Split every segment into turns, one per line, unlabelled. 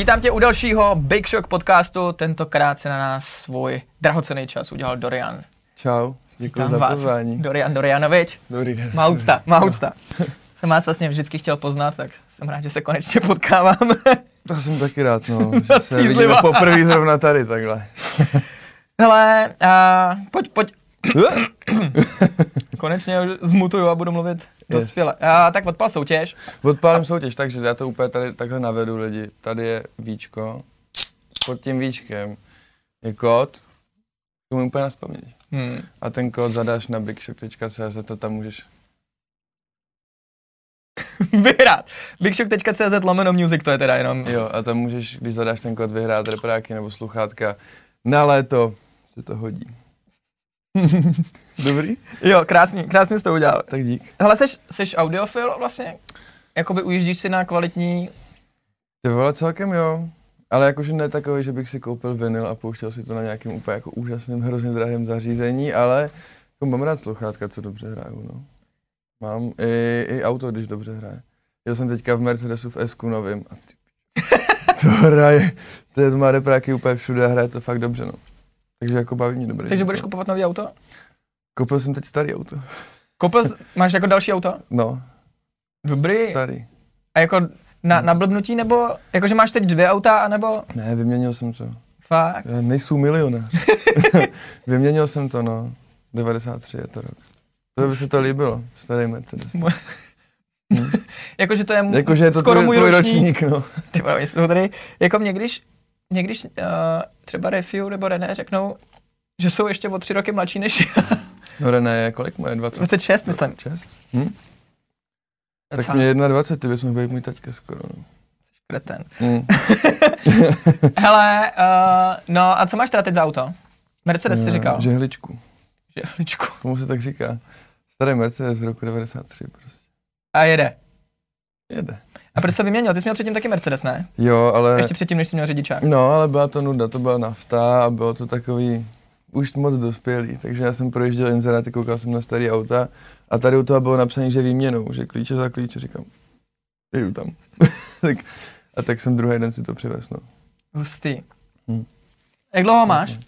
Vítám tě u dalšího Big Shock podcastu. Tentokrát se na nás svůj drahocený čas udělal Dorian.
Čau, děkuji za
vás.
pozvání.
Dorian Dorianovič.
Dobrý den.
Má úcta, má úcta. Jsem vás vlastně vždycky chtěl poznat, tak jsem rád, že se konečně potkáváme.
To jsem taky rád, no, že se vidíme poprvé zrovna tady takhle.
Hele, a pojď, pojď. Konečně už zmutuju a budu mluvit
Yes.
dospěle. A, tak odpal soutěž.
Odpálím soutěž, takže já to úplně tady takhle navedu lidi. Tady je víčko, pod tím víčkem je kód, to mu úplně naspaměť.
Hmm.
A ten kód zadáš na bigshock.cz a tam můžeš,
Vyhrát. BigShock.cz lomeno music, to je teda jenom.
jo, a tam můžeš, když zadáš ten kód, vyhrát repráky nebo sluchátka. Na léto se to hodí. Dobrý?
Jo, krásný, krásně jsi to udělal.
Tak dík.
Hele, seš, seš audiofil vlastně? Jakoby ujíždíš si na kvalitní...
Ty vole, celkem jo. Ale jakože ne takový, že bych si koupil vinyl a pouštěl si to na nějakém úplně jako úžasným, hrozně drahém zařízení, ale jako mám rád sluchátka, co dobře hrajou, no. Mám i, i auto, když dobře hraje. Jel jsem teďka v Mercedesu v s novým a ty, to hraje, to, je, to má repráky úplně všude a hraje to fakt dobře, no. Takže jako baví mě dobrý.
Takže budeš kupovat nový auto?
Koupil jsem teď starý auto.
Koupil, jsi- máš jako další auto?
No,
Dobrý.
starý.
A jako na, na blbnutí, nebo jakože máš teď dvě auta, anebo
Ne, vyměnil jsem to.
fakt?
Já nejsou milionář. Vyměnil jsem to, no. 93 je to rok. To by se to líbilo, starý Mercedes.
Mo- Jakože to je
Jakože je to
skoro
tvůj,
můj ročník.
ročník, no.
Ty jsou tady, jako mě když, mě když uh, třeba Refiu nebo René řeknou, že jsou ještě o tři roky mladší než já.
No René, kolik mu je? 20?
26, myslím.
26? Hm? Tak mě 21, ty bys mohl být můj taťka skoro, no.
kreten.
Hm.
Hele, uh, no a co máš teda teď za auto? Mercedes si říkal.
Eh, Žehličku.
Žehličku.
Tomu se tak říká. Starý Mercedes z roku 93 prostě.
A jede.
Jede.
A proč jsi vyměnil? Ty jsi měl předtím taky Mercedes, ne?
Jo, ale...
Ještě předtím, než jsi měl řidičák.
No, ale byla to nuda, to byla nafta a bylo to takový už moc dospělý, takže já jsem projížděl inzeráty, koukal jsem na starý auta a tady u toho bylo napsané, že výměnou, že klíče za klíče, říkám, jdu tam. tak, a tak jsem druhý den si to přivez, no.
Hustý.
Hm.
Jak dlouho máš?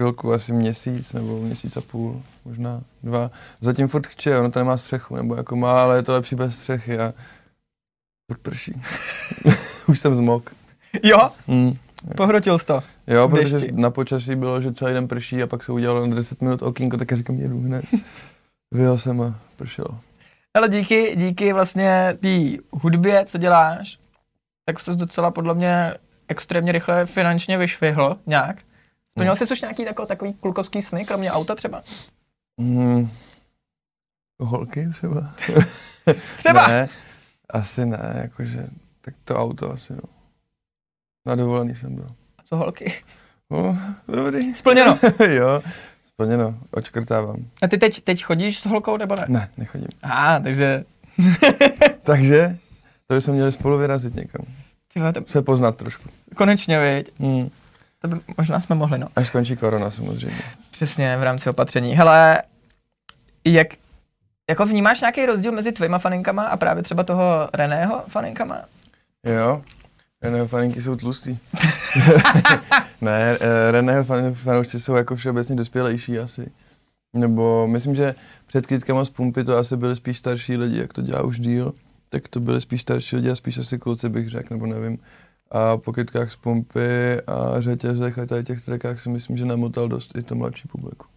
Chvilku, asi měsíc nebo měsíc a půl, možná dva. Zatím furt chče, ono to nemá střechu, nebo jako má, ale je to lepší bez střechy a furt prší. už jsem zmok.
Jo,
Mm.
pohrotil jsi to.
Jo, protože
dešti.
na počasí bylo, že celý den prší a pak se udělalo na 10 minut okýnko, tak já říkám, jedu hned. Vyjel jsem a pršelo.
Ale díky, díky vlastně té hudbě, co děláš, tak jsi docela podle mě extrémně rychle finančně vyšvihl nějak. Splnil
Hmm.
jsi už nějaký tako, takový klukovský sny, kromě auta třeba?
Mm. Holky třeba?
Třeba!
Ne, asi ne, jakože, tak to auto asi, no. Na dovolený jsem byl.
A co holky?
No, dobrý.
Splněno.
jo, splněno, očkrtávám.
A ty teď, teď chodíš s holkou nebo ne?
Ne, nechodím.
Aha, takže...
Takže, to bychom měli spolu vyrazit někam.
Ty vole, to,
Se poznat trošku.
konečně, viď?
Hmm.
To by, možná jsme mohli, no.
Až skončí korona samozřejmě.
Přesně, v rámci opatření. Hele, jak, jako vnímáš nějaký rozdíl mezi tvýma faninkama a právě třeba toho Reného faninkama?
Jo, Reného faninky jsou tlustý. ne, eh, Reného fan, fanoušci jsou jako všeobecně dospělejší asi. Nebo myslím, že před kytkama z pumpy to asi byli spíš starší lidi, jak to dělá už díl, tak to byli spíš starší lidi a spíš asi kluci bych řekl, nebo nevím. A po kytkách z pumpy a řetězech a tady těch trackách si myslím, že namotal dost i to mladší publiku.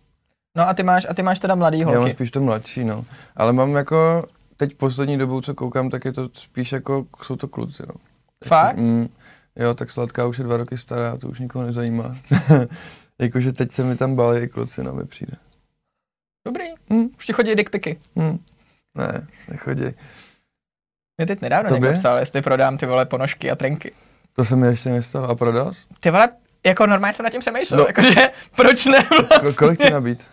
No a ty máš, a ty máš teda mladý
Já mám
holky.
spíš to mladší, no. Ale mám jako, teď poslední dobou, co koukám, tak je to spíš jako, jsou to kluci, no.
Fakt?
Mm, jo, tak sladká už je dva roky stará, to už nikoho nezajímá. Jakože teď se mi tam balí i kluci, no mi přijde.
Dobrý.
Hm.
Už ti chodí dickpiky.
Hm. Ne, nechodí.
Mě teď nedávno
Tobě?
někdo psal, jestli prodám ty vole ponožky a trenky.
To se mi ještě nestalo. A prodal jsi?
Ty vole, jako normálně jsem nad tím přemýšlel,
No.
jakože proč ne vlastně?
Ko- kolik ti nabít?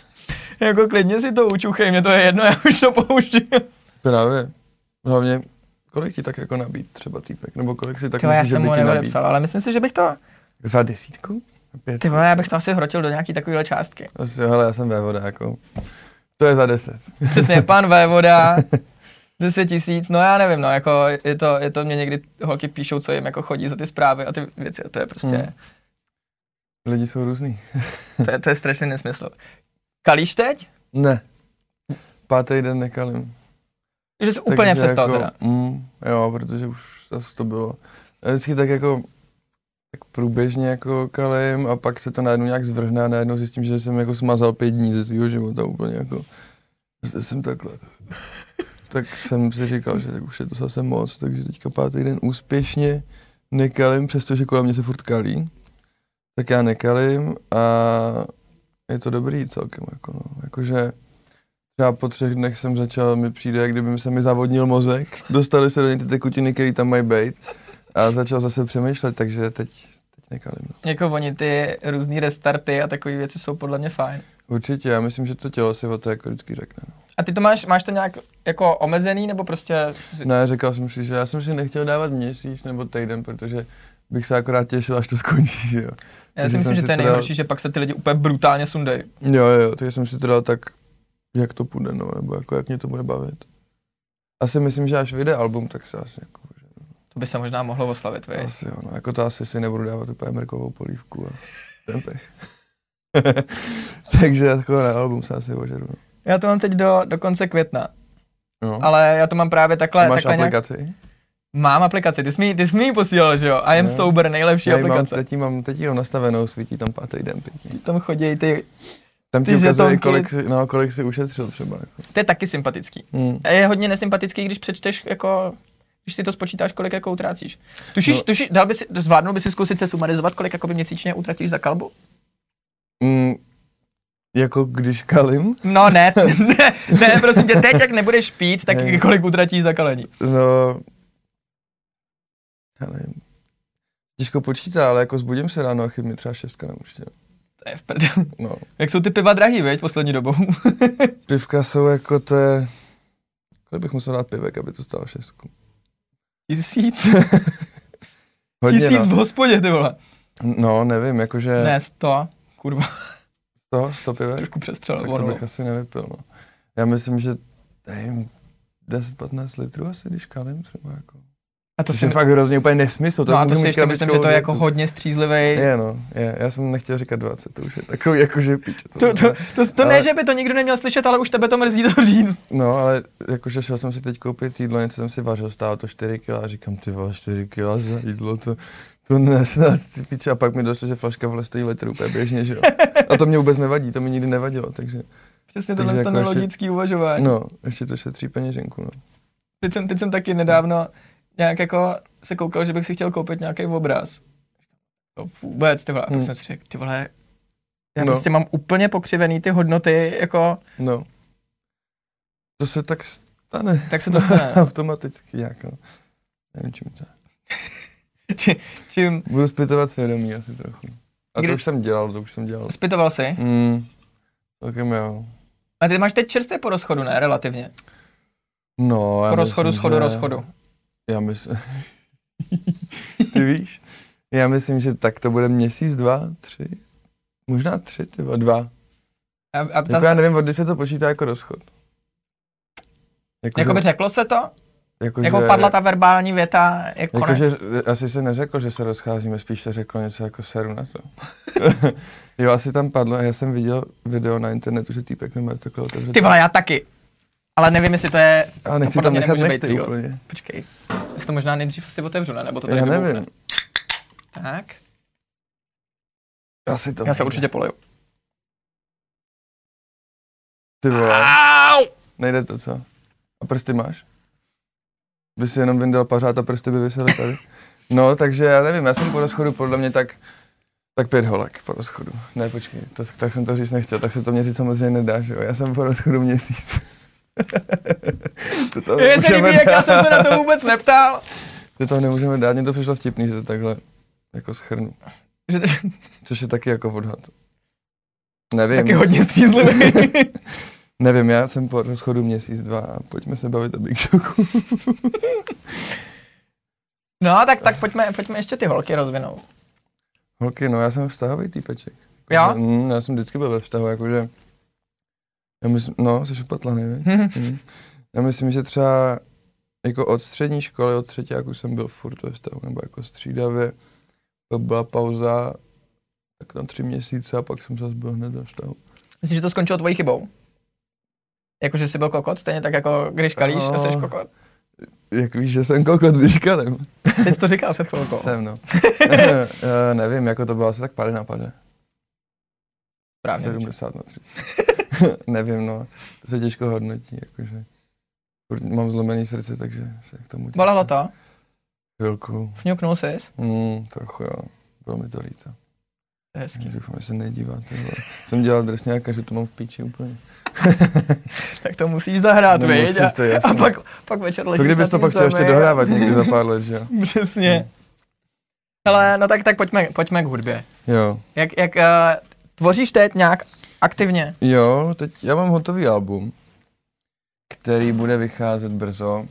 Jako klidně si to učuchej, mě to je jedno, já už to použiju.
Právě. Hlavně, kolik ti tak jako nabít třeba týpek? Nebo kolik si tak
Ty vole, já
myslíš, že
jsem
by ti nabít?
ale myslím si, že bych to,
Za desítku? Pět?
ty vole, já bych to asi hrotil do nějaký takovýhle částky.
Asi, hele, já jsem vévoda, jako. To je za deset.
Přesně, pan Vévoda, 10 tisíc, no já nevím, no, jako je to, je to mě někdy holky píšou, co jim jako chodí za ty zprávy a ty věci, a to je prostě,
hmm. Lidi jsou různý.
to, je, to je strašný nesmysl. Kalíš teď?
Ne. Pátý den nekalím.
Že jsi úplně
Takže
přestal
jako,
teda.
Mm, jo, protože už zase to bylo. Já vždycky tak jako tak průběžně jako kalím a pak se to najednou nějak zvrhne a najednou zjistím, že jsem jako smazal pět dní ze svého života úplně jako. Zde jsem takhle. tak jsem si říkal, že tak už je to zase moc, takže teďka pátý den úspěšně nekalím, přestože kolem mě se furt kalí. Tak já nekalím a je to dobrý celkem, jako no. Jakože třeba po třech dnech jsem začal, mi přijde, jak kdyby se mi zavodnil mozek. Dostali se do něj ty tekutiny, které tam mají být. A začal zase přemýšlet, takže teď, teď nekalím. No.
Jako oni ty různý restarty a takové věci jsou podle mě fajn.
Určitě, já myslím, že to tělo si o to jako vždycky řekne. No.
A ty to máš, máš to nějak jako omezený, nebo prostě... si-
Ne, říkal jsem si, že já jsem si nechtěl dávat měsíc nebo týden, protože bych se akorát těšil, až to skončí, že jo.
Já si myslím, že to je
to dal-
nejhorší, že pak se ty lidi úplně brutálně sundají.
Jo, jo, takže jsem si to dal tak, jak to půjde, no, nebo jako jak mě to bude bavit. Asi myslím, že až vyjde album, tak se asi jako, že
To by se možná mohlo oslavit,
to
vej.
asi jo, no, jako to asi si nebudu dávat úplně mrkovou polívku a ten pech. takže jako na album se asi ožeru, no.
Já to mám teď do, do konce května,
no.
ale já to mám právě takhle,
Máš
takhle nějak,
aplikaci?
Mám aplikaci, ty jsi mi, ty jsi mi ji posílal, že jo? I am
Jo.
sober, nejlepší
Já ji mám,
aplikace.
teď mám, teď mám nastavenou, svítí tam pátý den pěkně.
Tam chodí ty,
Tam ti ukazuje,
žetonky.
kolik si, no, kolik si ušetřil třeba. Jako.
to je taky sympatický.
Hmm.
A je hodně nesympatický, když přečteš jako když si to spočítáš, kolik jako utrácíš. Tušíš, no.
No.
tušíš, dal by si, zvládnul by si zkusit se sumarizovat, kolik jako by měsíčně utratíš za kalbu?
Mm, jako když kalím,
No ne, ne, ne, prosím tě, teď jak nebudeš pít, tak
Ne.
kolik utratíš za kalení?
no, já nevím. Těžko počítá, ale jako zbudím se ráno a chybí třeba šestka na určitě.
To je v prdel.
No,
Jak jsou ty piva drahý, veď, poslední dobou?
pivka jsou jako to je, kolik bych musel dát pivek, aby to stalo šestku.
Tisíc?
Hodně,
Tisíc v
no.
hospodě, ty vole.
no, nevím, jakože
Ne, sto. Kurva,
100, 100 pivek,
trošku přestřel.
tak to bych asi nevypil, no. Já myslím, že, nevím, 10-15 litrů asi, když kalím třeba jako.
A to
To
si,
je fakt hrozně úplně nesmysl.
no a to si ještě myslím, že to je jako hodně střízlivý.
Je, no, je. Já jsem nechtěl říkat 20, to už je takový jako, že píče. To,
To, to, to, to ne,
Ale-
že by to nikdo neměl slyšet, ale už tebe to mrzí to říct.
No, ale jakože šel jsem si teď koupit jídlo, něco jsem si vařil, stálo to 4 kg a říkám, ty vole, 4 kg za jídlo, to, to nesnad, ty piče. A pak mi došlo, že flaška vole stojí litr úplně běžně, že jo. A to mě vůbec nevadí, to mi nikdy nevadilo, takže,
Přesně tohle
jako
jako
ještě-
logický uvažování.
no, ještě to šetří peněženku, no.
Teď, jsem, teď jsem taky nedávno nějak jako se koukal, že bych si chtěl koupit nějaký obraz. No vůbec, ty vole. A pak
Hmm.
jsem si řekl, ty vole, já
No.
prostě mám úplně pokřivený ty hodnoty, jako,
No. To se tak stane.
tak se to stane.
Automaticky nějak, no. Nevím, čím to.
Či- Čím
Budu zpytovat svědomí asi trochu. A
Kdy-
to už jsem dělal, to už jsem dělal.
zpytoval jsi?
Mm, celkem jo.
A ty máš teď čerstvě po rozchodu, ne? Relativně.
No, já
Po rozchodu,
myslím,
schodu,
že-
rozchodu.
Já myslím... ty víš? Já myslím, že tak to bude měsíc, dva, tři. Možná tři, ty dva.
A, a
Jako
ta,
já nevím, od kdy se to počítá jako rozchod. Jako,
jako by
že-
řeklo se to?
jako,
Jako
že-
padla ta verbální věta, je konec.
Jakože asi se neřekl, že se rozcházíme, spíš se řeklo něco jako seru na to. jo, asi tam padlo, já jsem viděl video na internetu, že týpek nemá takhle otevřet.
Ty vole, já taky. Ale nevím, jestli to je...
A nechci tam nechat nechty
jo.
úplně.
Počkej. Já si to možná nejdřív asi otevřu, ne? Nebo to tady
Já
vybuchne.
nevím,
Tak.
asi to
Já se určitě poleju.
Ty vole,
Au!
nejde to, co? A prsty máš? By si jenom vyndal pařád a prsty by vysely tady. No, takže já nevím, já jsem po rozchodu podle mě tak, tak pět holek po rozchodu. Ne, počkej, to, tak jsem to říct nechtěl, tak se to měřit samozřejmě nedá, že jo? Já jsem po rozchodu měsíc. To
Je se líbí, jak já jsem se na to vůbec neptal.
To tam nemůžeme dát, mně to přišlo vtipný, že to takhle jako schrnu. Což je taky jako odhad. Nevím.
taky hodně střízlivý.
Nevím, já jsem po rozchodu měsíc, dva a pojďme se bavit o Big Shocku.
No, tak, tak pojďme, pojďme ještě ty holky rozvinout.
Holky, no já jsem vztahový týpeček.
Jo?
Mm, já jsem vždycky byl ve vztahu, jakože, já myslím, no, jsi upatlaný, viď?
Hm.
Mm. Já myslím, že třeba jako od střední školy, od třetí, jak už jsem byl furt ve vztahu, nebo jako střídavě. To byla pauza tak na tři měsíce a pak jsem zase byl hned ve vztahu.
Myslíš, že to skončilo tvojí chybou? Jakože jsi byl kokot, stejně tak jako když kalíš a jsi kokot?
Jak víš, že jsem kokot, když kalem?
Ty jsi to říkal před chvilkou.
Jsem, no. uh, nevím, jako to bylo asi tak pady na pade.
Správně.
70 na 30. nevím, no. To se těžko hodnotí, jakože. Mám zlomený srdce, takže se k tomu...
Bolelo to?
Chvilku.
Fňuknul jsi?
Mm, trochu jo. Bylo mi to líto.
Hezký.
Doufám, že se nedíváte. Jsem dělal drsňáka, že to mám v píči úplně.
Tak to musíš zahrát,
No,
viď?
musíš,
A-
to je jasný.
A pak, pak večer
Co
ležíš
kdybys to pak chtěl ještě dohrávat někdy za pár let, že jo?
Přesně. Ale no tak, tak pojďme, pojďme k hudbě.
Jo.
Jak, jak uh, tvoříš teď nějak aktivně?
Jo, teď já mám hotový album, který bude vycházet brzo.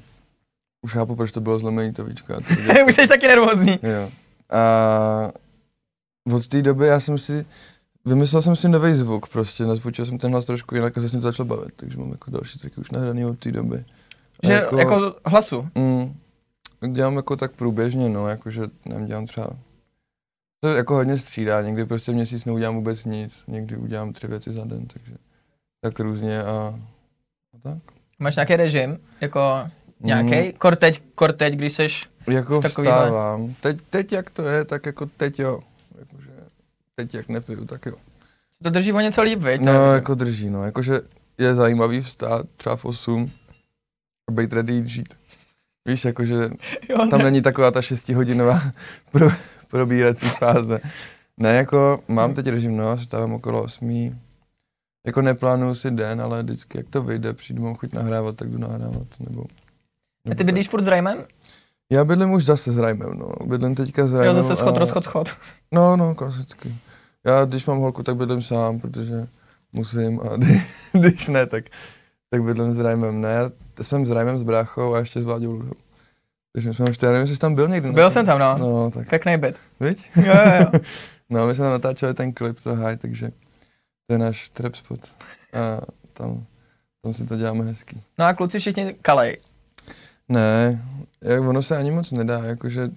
Už chápu, proč to bylo zlomený to víčko. a to bude-
Už jsi taky nervózní.
jo. A od té doby já jsem si, vymyslel jsem si nový zvuk prostě, nazvučil jsem ten hlas trošku jinak a zase mě to začalo bavit, takže mám jako další tracky už nahraný od té doby. A
Že jako, jako hlasu.
Mm, dělám jako tak průběžně, no, jakože nevím, dělám třeba, to jako hodně střídá, někdy prostě měsíc neudělám vůbec nic, někdy udělám tři věci za den, takže tak různě a, a tak.
Máš nějaký režim? Jako
Mm.
nějaký? Kor teď, kor teď, když seš...
Jako
Takovýhle.
vstávám, teď, teď jak to je, tak jako teď jo, jakože teď jak nepiju, tak jo.
To drží o něco líp, viď?
No, jako drží, no, jakože je zajímavý vstát třeba v 8 a být ready jít žít. Víš, jakože
jo,
tam
ne.
není taková ta šestihodinová pro, probírací fáze. Ne, jako mám teď režim, no, stávám okolo 8. Jako neplánuju si den, ale vždycky, jak to vyjde, přijdu, mám chuť nahrávat, tak jdu nahrávat, nebo...
A
nebo
ty
tak.
bydlíš furt s Rajmem?
Já bydlím už zase s Rajmem, no. Bydlím teďka s
Jo,
Rajmem.
zase schod,
a-
rozchod, schod.
No, no, klasicky. Já, když mám holku, tak bydlím sám, protože musím a kdy- když ne, tak, tak bydlím s Rajmem. Ne, já jsem s Rajmem, s bráchou a ještě s Vláďou Lužou. Takže my jsme už, já nevím, jestli tam byl někdy. na
Byl jsem tam, no.
No, tak,
Pěkný byt.
viď?
Jo, jo, jo.
No, my jsme tam natáčeli ten klip, to haj, takže to je náš trap spot. A tam, tam si to děláme hezký.
No a kluci všichni kalej.
Ne, jak ono se ani moc nedá, jakože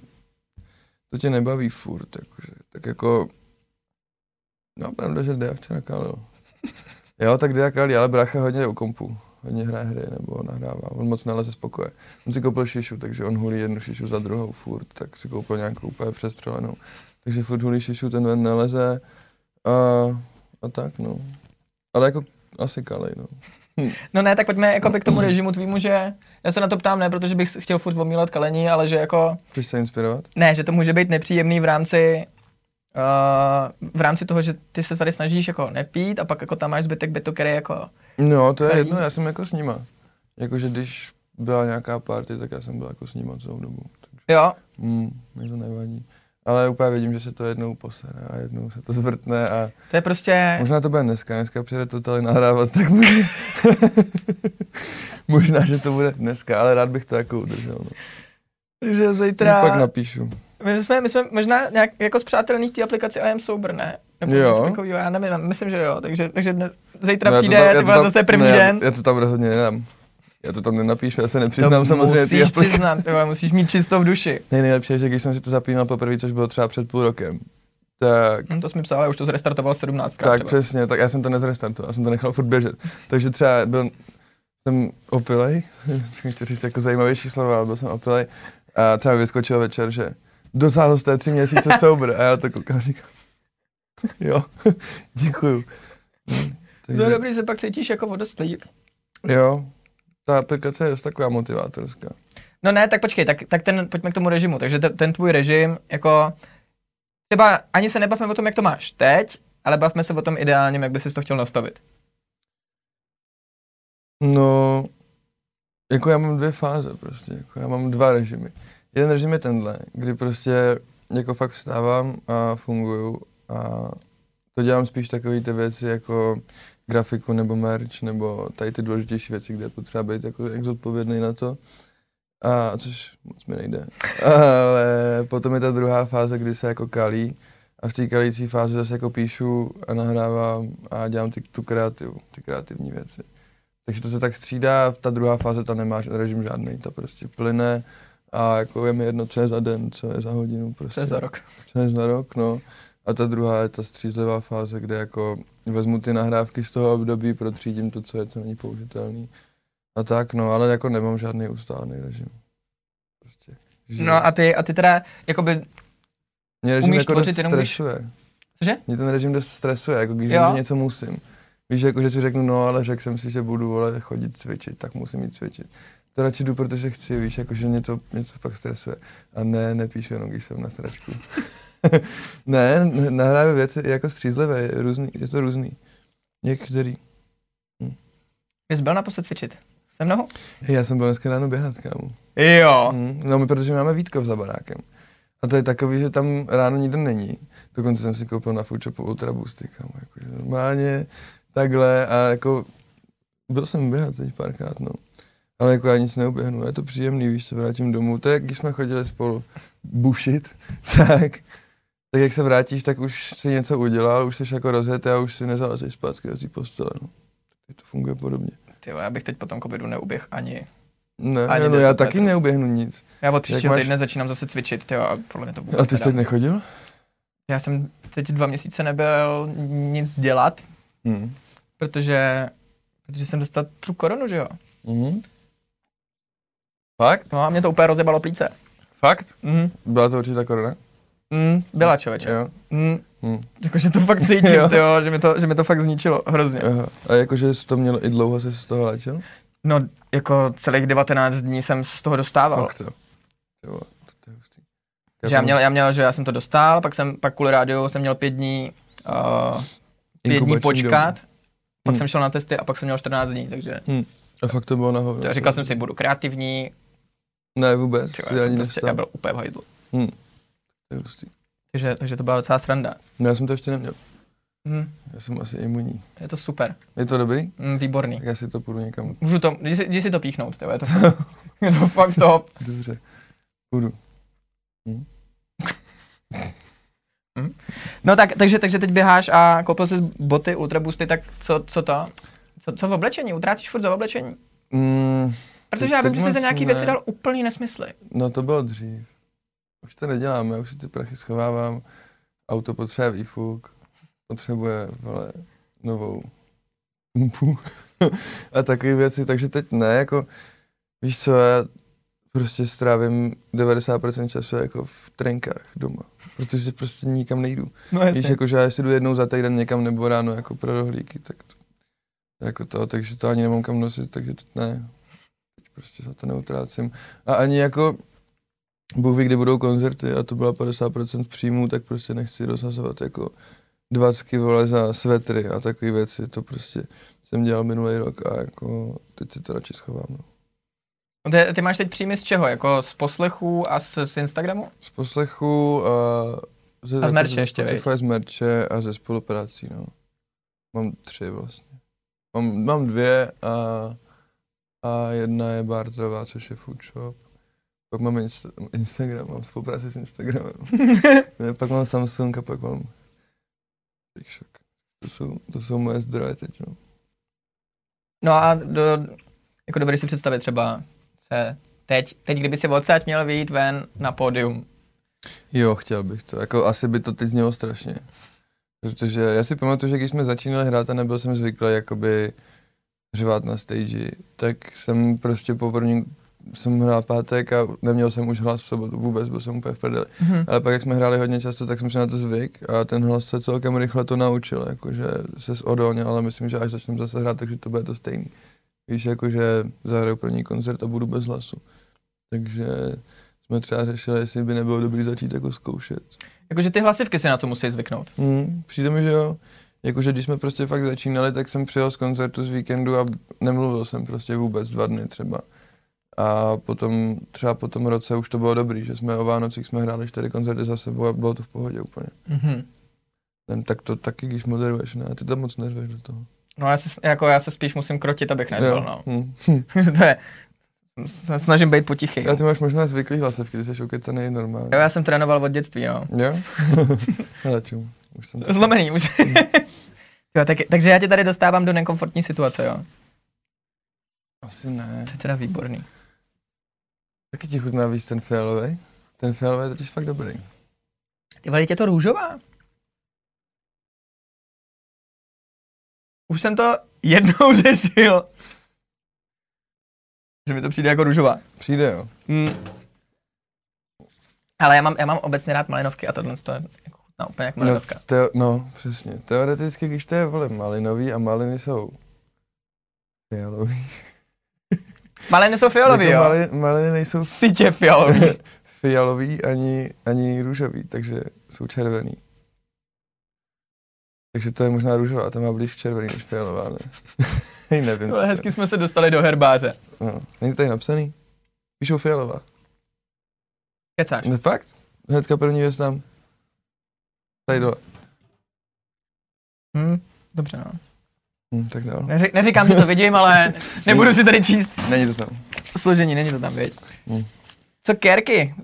to tě nebaví furt, jakože, tak jako, no pravda, že Dea včera kalil. Jo, tak Dea kalí, ale brácha hodně o kompu, hodně hraje hry nebo nahrává, on moc neleze z pokoje. On si koupil šišu, takže on hulí jednu šišu za druhou furt, tak si koupil nějakou úplně přestřelenou. Takže furt hulí šišu, ten ven neleze a, a tak no. Ale jako asi kalej, no.
No ne, tak pojďme jako k tomu režimu tvýmu, že já se na to ptám ne, protože bych chtěl furt omílat kalení, ale že jako,
Chceš se inspirovat?
ne, že to může být nepříjemný v rámci Uh, v rámci toho, že ty se tady snažíš jako nepít a pak jako tam máš zbytek bytu, který jako,
No, to je jedno, já jsem jako s nima. Jakože když byla nějaká party, tak já jsem byl jako s nima celou dobu. Takže
jo,
mm, mi to nevadí. Ale úplně vidím, že se to jednou posere a jednou se to zvrtne a
to je prostě,
možná to bude dneska, dneska přijde to tady nahrávat, tak bude. možná, že to bude dneska, ale rád bych to jako udržel. No.
že
Já
zítra,
pak napíšu.
My jsme, my jsme možná nějak jako zpřátelní v té aplikaci I am sober, ne? Nebo
Jo.
takovýho, já nevím, myslím, že jo, takže, takže dne, zítra
No, já to
přijde,
tam- já
to
to
bude
tam-
zase první
ne,
den.
Já, já to tam rozhodně nedám. Já to tam nenapíšu, já se nepřiznám
To
samozřejmě
musíš
aplikaci.
přiznat, jo, musíš mít čisto v duši.
Nej, nejlepší je, že když jsem si to zapínal poprvé, což bylo třeba před půl rokem, tak
Hm, to jsi mi psal, ale už to zrestartoval 17 krát.
Tak
třeba.
přesně, tak já jsem to nezrestartoval, já jsem to nechal furt běžet. Takže třeba byl, jsem opilej, chci říct jako zajímavější slova, ale byl jsem opilej a třeba vyskočil večer, že dosáhl jste tři měsíce sober a já to koukám říkám, jo, děkuju. No,
To je dobrý, že pak cítíš jako o dost líp.
Jo, ta aplikace je dost taková motivátorská.
No ne, tak počkej, tak, tak ten, pojďme k tomu režimu. Takže ten, ten tvůj režim, jako třeba ani se nebavme o tom, jak to máš teď, ale bavme se o tom ideálním, jak by si to chtěl nastavit.
No, jako já mám dvě fáze prostě, jako já mám dva režimy. Jeden režim je tenhle, kdy prostě jako fakt vstávám a funguju a to dělám spíš takové ty věci jako grafiku nebo merch nebo tady ty důležitější věci, kde je potřeba být jako jak zodpovědný na to. A což moc mi nejde. Ale potom je ta druhá fáze, kdy se jako kalí a v té kalící fázi zase jako píšu a nahrávám a dělám ty, tu kreativu, ty kreativní věci. Takže to se tak střídá, ta druhá fáze, ta nemá režim žádný, ta prostě plyne a jako je mi jedno, co je za den, co je za hodinu. Prostě.
Co je za rok.
Co je za rok, no. A ta druhá je ta střízlivá fáze, kde jako vezmu ty nahrávky z toho období, protřídím to, co je, co není použitelný. A tak, no, ale jako nemám žádný ustálený režim. Prostě. Že...
No a ty, a ty teda, jakoby,
Mě režim
umíš
jako dost
jenom když-
stresuje.
cože?
Mě ten režim dost stresuje, jako když něco musím. Víš, jako že si řeknu, no ale řekl jsem si, že budu vole, chodit cvičit, tak musím jít cvičit. To radši jdu, protože chci, víš, jako že mě to, mě to pak stresuje. A ne, nepíšu jenom, když jsem na sračku. ne, n- nahrávám věci jako střízlivé, je, různý, je to různý. Některý.
Jsi byl naposled cvičit? Se mnou?
Já jsem byl dneska ráno běhat, kámo.
Jo.
Mm, no, my, protože máme Vítkov za barákem. A to je takový, že tam ráno nikdo není. Dokonce jsem si koupil na Foodshopu Ultra Boosty, kámo, jakože normálně, takhle a jako, byl jsem běhat teď párkrát, no. Ale jako já nic neuběhnu, je to příjemný, víš, se vrátím domů. To je, když jsme chodili spolu bušit, tak, tak jak se vrátíš, tak už si něco udělal, už jsi jako rozjet a už si nezalezeš zpátky do té postele, no. Tak to funguje podobně.
Ty jo, já bych teď po tom covidu neuběh ani.
Ne,
Ani
no, já
10
taky
metrů.
neuběhnu nic.
Já od příštího
máš-
týdne začínám zase cvičit, tyjo, a podle mě to vůbec
A ty jsi teď nechodil?
Já jsem teď dva měsíce nebyl nic dělat,
Hmm.
protože, protože jsem dostal tu koronu, že jo.
Mhm. Fakt?
No a mě to úplně rozebalo plíce.
Fakt?
Mm,
Byla to určitě ta korona?
mm, byla člověče.
Jo.
Mm,
Hm.
jakože to fakt cítím,
Jo.
tyjo, že, mi to, že mi to fakt zničilo hrozně.
Aha. A jakože jsi to měl i dlouho, jsi z toho léčil?
No, jako celých 19 dní jsem se z toho dostával.
Fakt to. Jo, to je hustý.
Že já měl, já měl, že já jsem to dostal, pak jsem, pak kvůli rádiu jsem měl pět dní, uh, pět dní počkat,
dobu.
pak
Hm.
jsem šel na testy a pak jsem měl 14 dní, takže
A fakt to bylo na hovno.
to, říkal jsem si, budu kreativní,
Ne, vůbec,
tyjo, já,
ani
jsem prostě, já byl úplně v hajzlu.
Hm. To je hustý.
Takže, takže to byla docela sranda.
No já jsem to ještě neměl.
Hm,
Já jsem asi imunní.
je to super,
Je to dobrý?
hm, výborný.
Tak já si to půjdu někam.
Můžu to, jdi si, jdi si to píchnout, tyjo, je to, to fakt top.
Dobře. Půjdu.
No tak, takže, takže teď běháš a koupil jsi boty Ultra Boosty, tak co, co to? Co, co v oblečení? Utrácíš furt za oblečení?
Mm,
Protože já vím, že jsi za nějaký
ne.
věci dal úplný nesmysly.
no to bylo dřív. Už to neděláme, už si ty prachy schovávám. Auto potřebuje výfuk, potřebuje vole, novou pumpu a takové věci, takže teď ne, jako víš co, já prostě strávím 90% času jako v trenkách doma, protože prostě nikam nejdu.
No
Víš, jako, že já jestli jdu jednou za týden někam nebo ráno jako pro rohlíky, tak to, jako to, takže to ani nemám kam nosit, takže teď ne. Prostě za to neutrácím. A ani jako, Bůh ví, kdy budou koncerty a to byla 50% příjmů, tak prostě nechci rozhazovat jako dvacky vole za svetry a takové věci, to prostě jsem dělal minulý rok a jako teď si to radši schovám. No.
Ty, ty máš teď příjmy z čeho? Jako z poslechů a z, z Instagramu?
Z poslechu a ze,
A z merče
ze
ještě?
Spotify, z merče a ze spoluprací, no. Mám tři vlastně. Mám, mám dvě a, a jedna je Bartrová, což je food shop. Pak mám insta, Instagram, mám spolupráci s Instagramem. Pak mám Samsung a pak mám Shock. To jsou, to jsou moje zdroje teď, no.
No a do, jako dobrý si představit třeba se teď, teď kdyby si odsaď měl vyjít ven na pódium.
Jo, chtěl bych to. Jako asi by to teď znělo strašně. Protože já si pamatuju, že když jsme začínali hrát a nebyl jsem zvyklý jakoby řvát na stage, tak jsem prostě poprvé jsem hrál pátek a neměl jsem už hlas v sobotu vůbec, byl jsem úplně v prdeli.
Mhm.
Ale pak, jak jsme hráli hodně často, tak jsem si na to zvyk a ten hlas se celkem rychle to naučil, jakože se odolně, ale myslím, že až začneme zase hrát, takže to bude to stejný. Víš, jakože zahraju první koncert a budu bez hlasu. Takže jsme třeba řešili, jestli by nebylo dobrý začít jako zkoušet.
Jakože ty hlasivky si na to musí zvyknout.
Hmm, přijde mi, že jo. Jakože když jsme prostě fakt začínali, tak jsem přijel z koncertu z víkendu a nemluvil jsem prostě vůbec dva dny třeba. A potom, třeba po tom roce už to bylo dobrý, že jsme o Vánocích jsme hráli čtyři koncerty za sebou a bylo to v pohodě úplně.
Mhm.
Ten, tak to taky, když moderuješ, ne? Ty tam moc neřveš do toho.
No já se, jako já se spíš musím krotit, abych nebyl, no.
Hm.
to je, snažím být potichý.
A ty máš možná zvyklý hlasivky, ty jsi ukecaný normálně.
Jo, já jsem trénoval od dětství, no.
Jo? Čum. Už jsem to...
Zlomený už. jo, tak, takže já tě tady dostávám do nekomfortní situace, jo.
Asi ne.
To je teda výborný.
Taky ti chutná víc ten fialový. Ten fialový je totiž fakt dobrý.
Ty vole, je to růžová? Už jsem to jednou řešil. Že mi to přijde jako růžová.
Přijde, jo.
Mm. Ale já mám, já mám obecně rád malinovky a tohle to je jako chutná úplně jak.
No, teo, no, přesně. Teoreticky, když to je vole malinový a maliny jsou fialový.
Maliny jsou fialový,
jako
jo?
Mali, maliny nejsou
Sitě fialový.
fialový ani, ani růžový, takže jsou červený. Takže to je možná růžová, ta má blíž červený než fialová, ne? Nevím. to
Ale hezky jsme se dostali do herbáře.
No. Není to tady napsaný? Píšou fialová.
Kecáš.
Ne, fakt? Hnedka první věc tam. Tady dole.
Hm, dobře, no.
Hm, tak dál.
Neři, neříkám, že to vidím, ale nebudu si tady číst
Není to tam.
složení, není to tam, viď?
Hm.
Co kerky?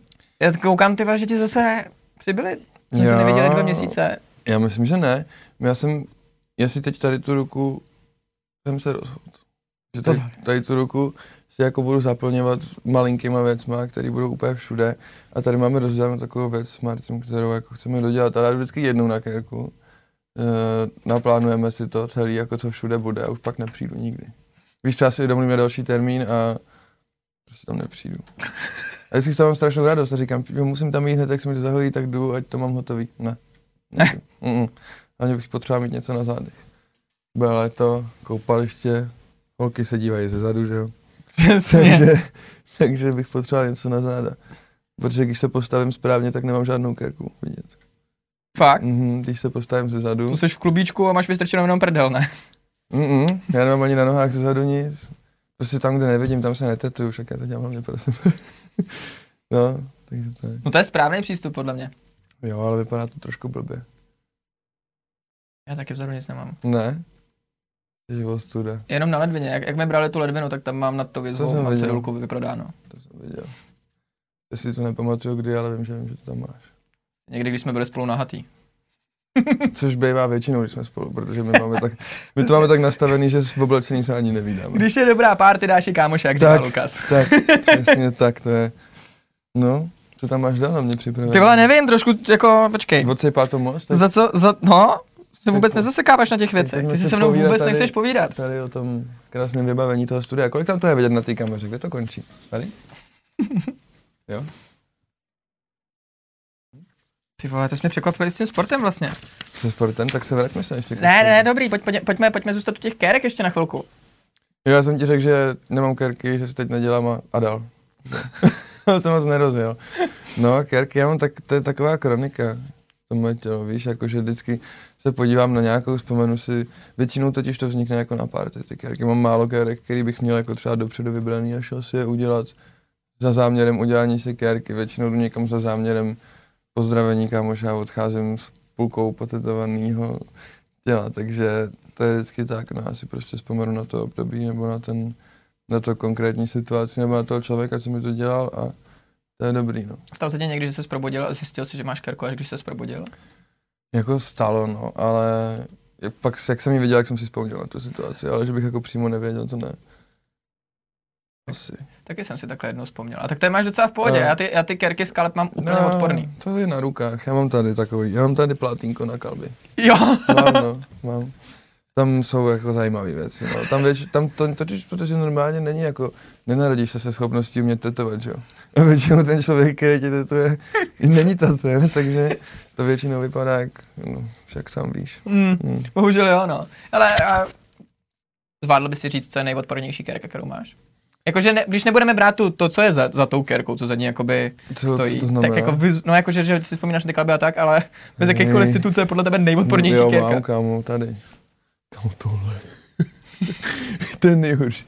Já koukám, ty že ti zase přibyli. Jsme se
Já-
neviděli dva měsíce.
Já myslím, že ne. Já jsem, já si teď tady tu ruku, jsem se rozhodl. Že tady, tady tu ruku si jako budu zaplňovat malinkýma věcma, které budou úplně všude. A tady máme rozdělenou takovou věc s Martinem, kterou jako chceme dodělat. Já jdu vždycky jednou na kerku. E, naplánujeme si to celý, jako co všude bude a už pak nepřijdu nikdy. Víš, třeba si domluvíme další termín a prostě tam nepřijdu. A vždycky z toho mám strašnou radost a říkám, jo, musím tam jít hned, jak se mi to zahojí, tak jdu, ať to mám hotový. Ne.
Ne.
Hlavně bych potřeboval mít něco na zádech. Bude léto, koupaliště, holky se dívají ze zadu, že jo.
Přesně.
Takže, takže bych potřeboval něco na záda. Protože když se postavím správně, tak nemám žádnou kerku vidět.
Fakt?
Mhm, když se postavím ze zadu,
Tu jsi v klubíčku a máš vystrčenou jenom prdel, ne?
mm já nemám ani na nohách ze zadu nic. Prostě tam, kde nevidím, tam se netetuju, však já to dělám hlavně pro sebe. no, takže to je.
No to je správný přístup, podle mě.
Jo, ale vypadá to trošku blbě.
Já taky vzadu nic nemám.
Ne? Život studa,
Jenom na ledvině. Jak, jak mi brali tu ledvinu, tak tam mám nad to mám
viděl.
cedulku vyprodáno.
to jsem viděl. Já si to nepamatuju kdy, ale vím, že vím, že to tam máš.
Někdy, když jsme byli spolu nahatý.
Což bývá většinou, když jsme spolu, protože my, máme tak, my to máme tak nastavený, že v oblečení se ani nevídáme.
Když je dobrá party, dáš i kámoše, jak
Tak.
Lukas.
Tak, přesně tak, to je. No, co tam máš dál na mě připravené?
Ty vole, nevím, trošku jako, počkej.
Odsejpá to most? Tak
Za co, za, no, ty vůbec nezasekáváš na těch věcech. Ty si se mnou vůbec
tady.
nechceš povídat.
tady o tom krásném vybavení toho studia. Kolik tam to je vidět na té kameře? Kde to končí? Tady? jo?
Ty vole, ty jsi mě překvapil s tím sportem vlastně.
Se sportem, tak se vraťme se ještě.
Ne, ne, dobrý, pojď, pojď, pojďme, pojďme zůstat u těch kérek ještě na chvilku.
Jo, já jsem ti řekl, že nemám kerky, že si teď nedělám a, a dal. to jsem moc nerozjel. No, kerky, já mám tak, to je taková kronika. To moje tělo, víš, jakože vždycky se podívám na nějakou, vzpomenu si, většinou totiž to vznikne jako na party, ty kerky. Mám málo kerek, který bych měl jako třeba dopředu vybraný a šel si je udělat za záměrem udělání si kerky. Většinou jdu někam za záměrem pozdravení kámoša a odcházím s půlkou potetovaného těla, takže to je vždycky tak, no já si prostě vzpomenu na to období nebo na ten, na to konkrétní situaci nebo na toho člověka, co mi to dělal a to je dobrý, no.
Stalo se ti někdy, že jsi probudil a zjistil si, že máš kerku, až když jsi probudil?
Jako stalo, no, ale pak, jak jsem ji viděl, jak jsem si vzpomněl na tu situaci, ale že bych jako přímo nevěděl, to ne. Asi.
Taky jsem si takhle jednou vzpomněl. A tak to je máš docela v pohodě.
No.
Já ty, já ty kerky z kaleb mám úplně
no,
odporný.
To je na rukách, já mám tady takový, já mám tady platínko na kalby.
Jo.
Mám, no, mám. Tam jsou jako zajímavé věci, no. Tam, věč, tam to totiž, protože normálně není jako, nenarodíš se se schopností umět tetovat, že jo. A většinou ten člověk, který tě tetuje, není tater, takže to většinou vypadá jak, no, však sám víš.
Mm,
Hmm.
bohužel jo, no. Ale a, zvládl by si říct, co je nejodpornější kerka, kterou máš? Jakože ne, když nebudeme brát tu, to, co je za, za tou kerkou, co za ní jakoby
Co,
stojí,
co to znamená?
tak jako, no jakože, že si vzpomínáš na ty a tak, ale bez citů, co je podle tebe nejodpornější
jo,
kerka.
mám, kámo, tady. Kámo, tohle. to je nejhorší.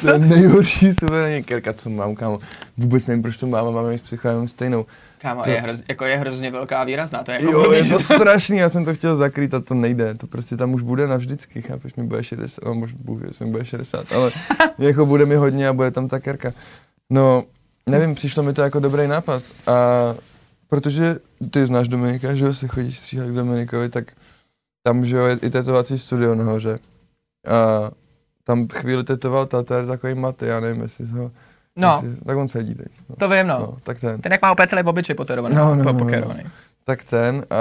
To je nejhorší suverénní kerka, co mám, kámo. Vůbec nevím, proč to mám, a máme s psychologem stejnou.
Kámo,
To-
je, hrozně, jako je hrozně velká a výrazná, to je jako
Jo, je
blbý,
to strašný, já jsem to chtěl zakrýt a to nejde, to prostě tam už bude navždycky, chápeš, mi bude 60, no možná Bůh, jestli mi bude 60, ale jako bude mi hodně a bude tam ta kerka. No, nevím, přišlo mi to jako dobrý nápad a protože ty znáš Dominika, že jo, se chodíš stříhat k Dominikovi, tak tam, že jo, je i tetovací studio nahoře a tam chvíli tetoval Tatar, takový maty, já nevím, jestli ho...
No,
Jestli, tak on sedí teď. No.
to vím, no.
no. tak ten.
Ten jak má opět celý obličej poterovaný,
No, no,
po-
no, no. Tak ten a,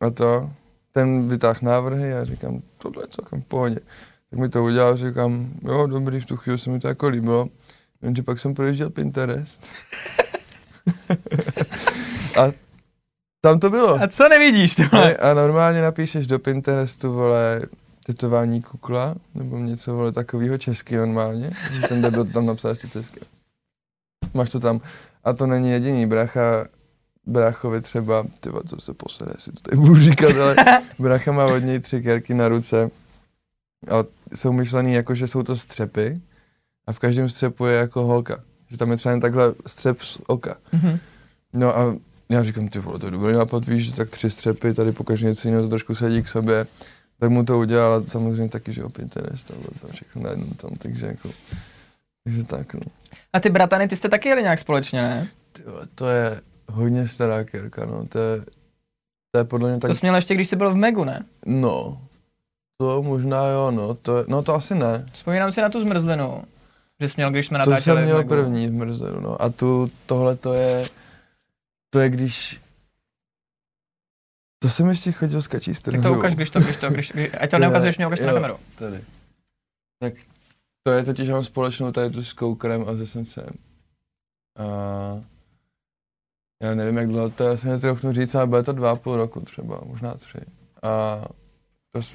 a to, ten vytáh návrhy a říkám, tohle je celkem v pohodě. Tak mi to udělal, říkám, jo, dobrý, v tu chvíli se mi to jako líbilo. Jenže pak jsem projížděl Pinterest. a tam to bylo.
A co nevidíš?
Ne, a normálně napíšeš do Pinterestu, vole, tetování kukla, nebo něco, vole, takového česky normálně. Ten debil tam napsal ještě česky. Máš to tam. A to není jediný, bracha, bráchovi třeba, tyba, to se posede, si to tady budu říkat, ale brácha má od něj tři kerky na ruce. A jsou myšlený jako, že jsou to střepy a v každém střepu je jako holka. Že tam je třeba jen takhle střep z oka.
Mhm.
No a já říkám, ty vole, to je dobrý nápad, víš, že tak tři střepy, tady pokaždé něco jiného, trošku sedí k sobě. Tak mu to udělal a samozřejmě taky, že o Pinterest, tam bylo tam všechno na jednom tom, takže jako, takže tak, no.
A ty bratany, ty jste taky jeli nějak společně, ne?
Ty vole, to je hodně stará kérka, no, to je, to je podle mě tak,
To jsi měl ještě, když jsi byl v Megu, ne?
no, to možná jo, no, to, je- no to asi ne.
Vzpomínám si na tu zmrzlinu, že jsi měl, když jsme
To
natáčeli
jsem
v
měl
Megu.
první v Mrzenu, no, a tu, tohle to je, to je když, to jsem ještě chodil s kačí
Tak to ukaž, když to, když to, když, když ať to neukazuješ, mě ukaž to na kameru.
Tady. Tak to je totiž, že mám společnou tady tu s Koukrem a se Sensem. A já nevím, jak dlouho to je, já si netroufnu říct, ale bude to dva a půl roku třeba, možná tři. A to s,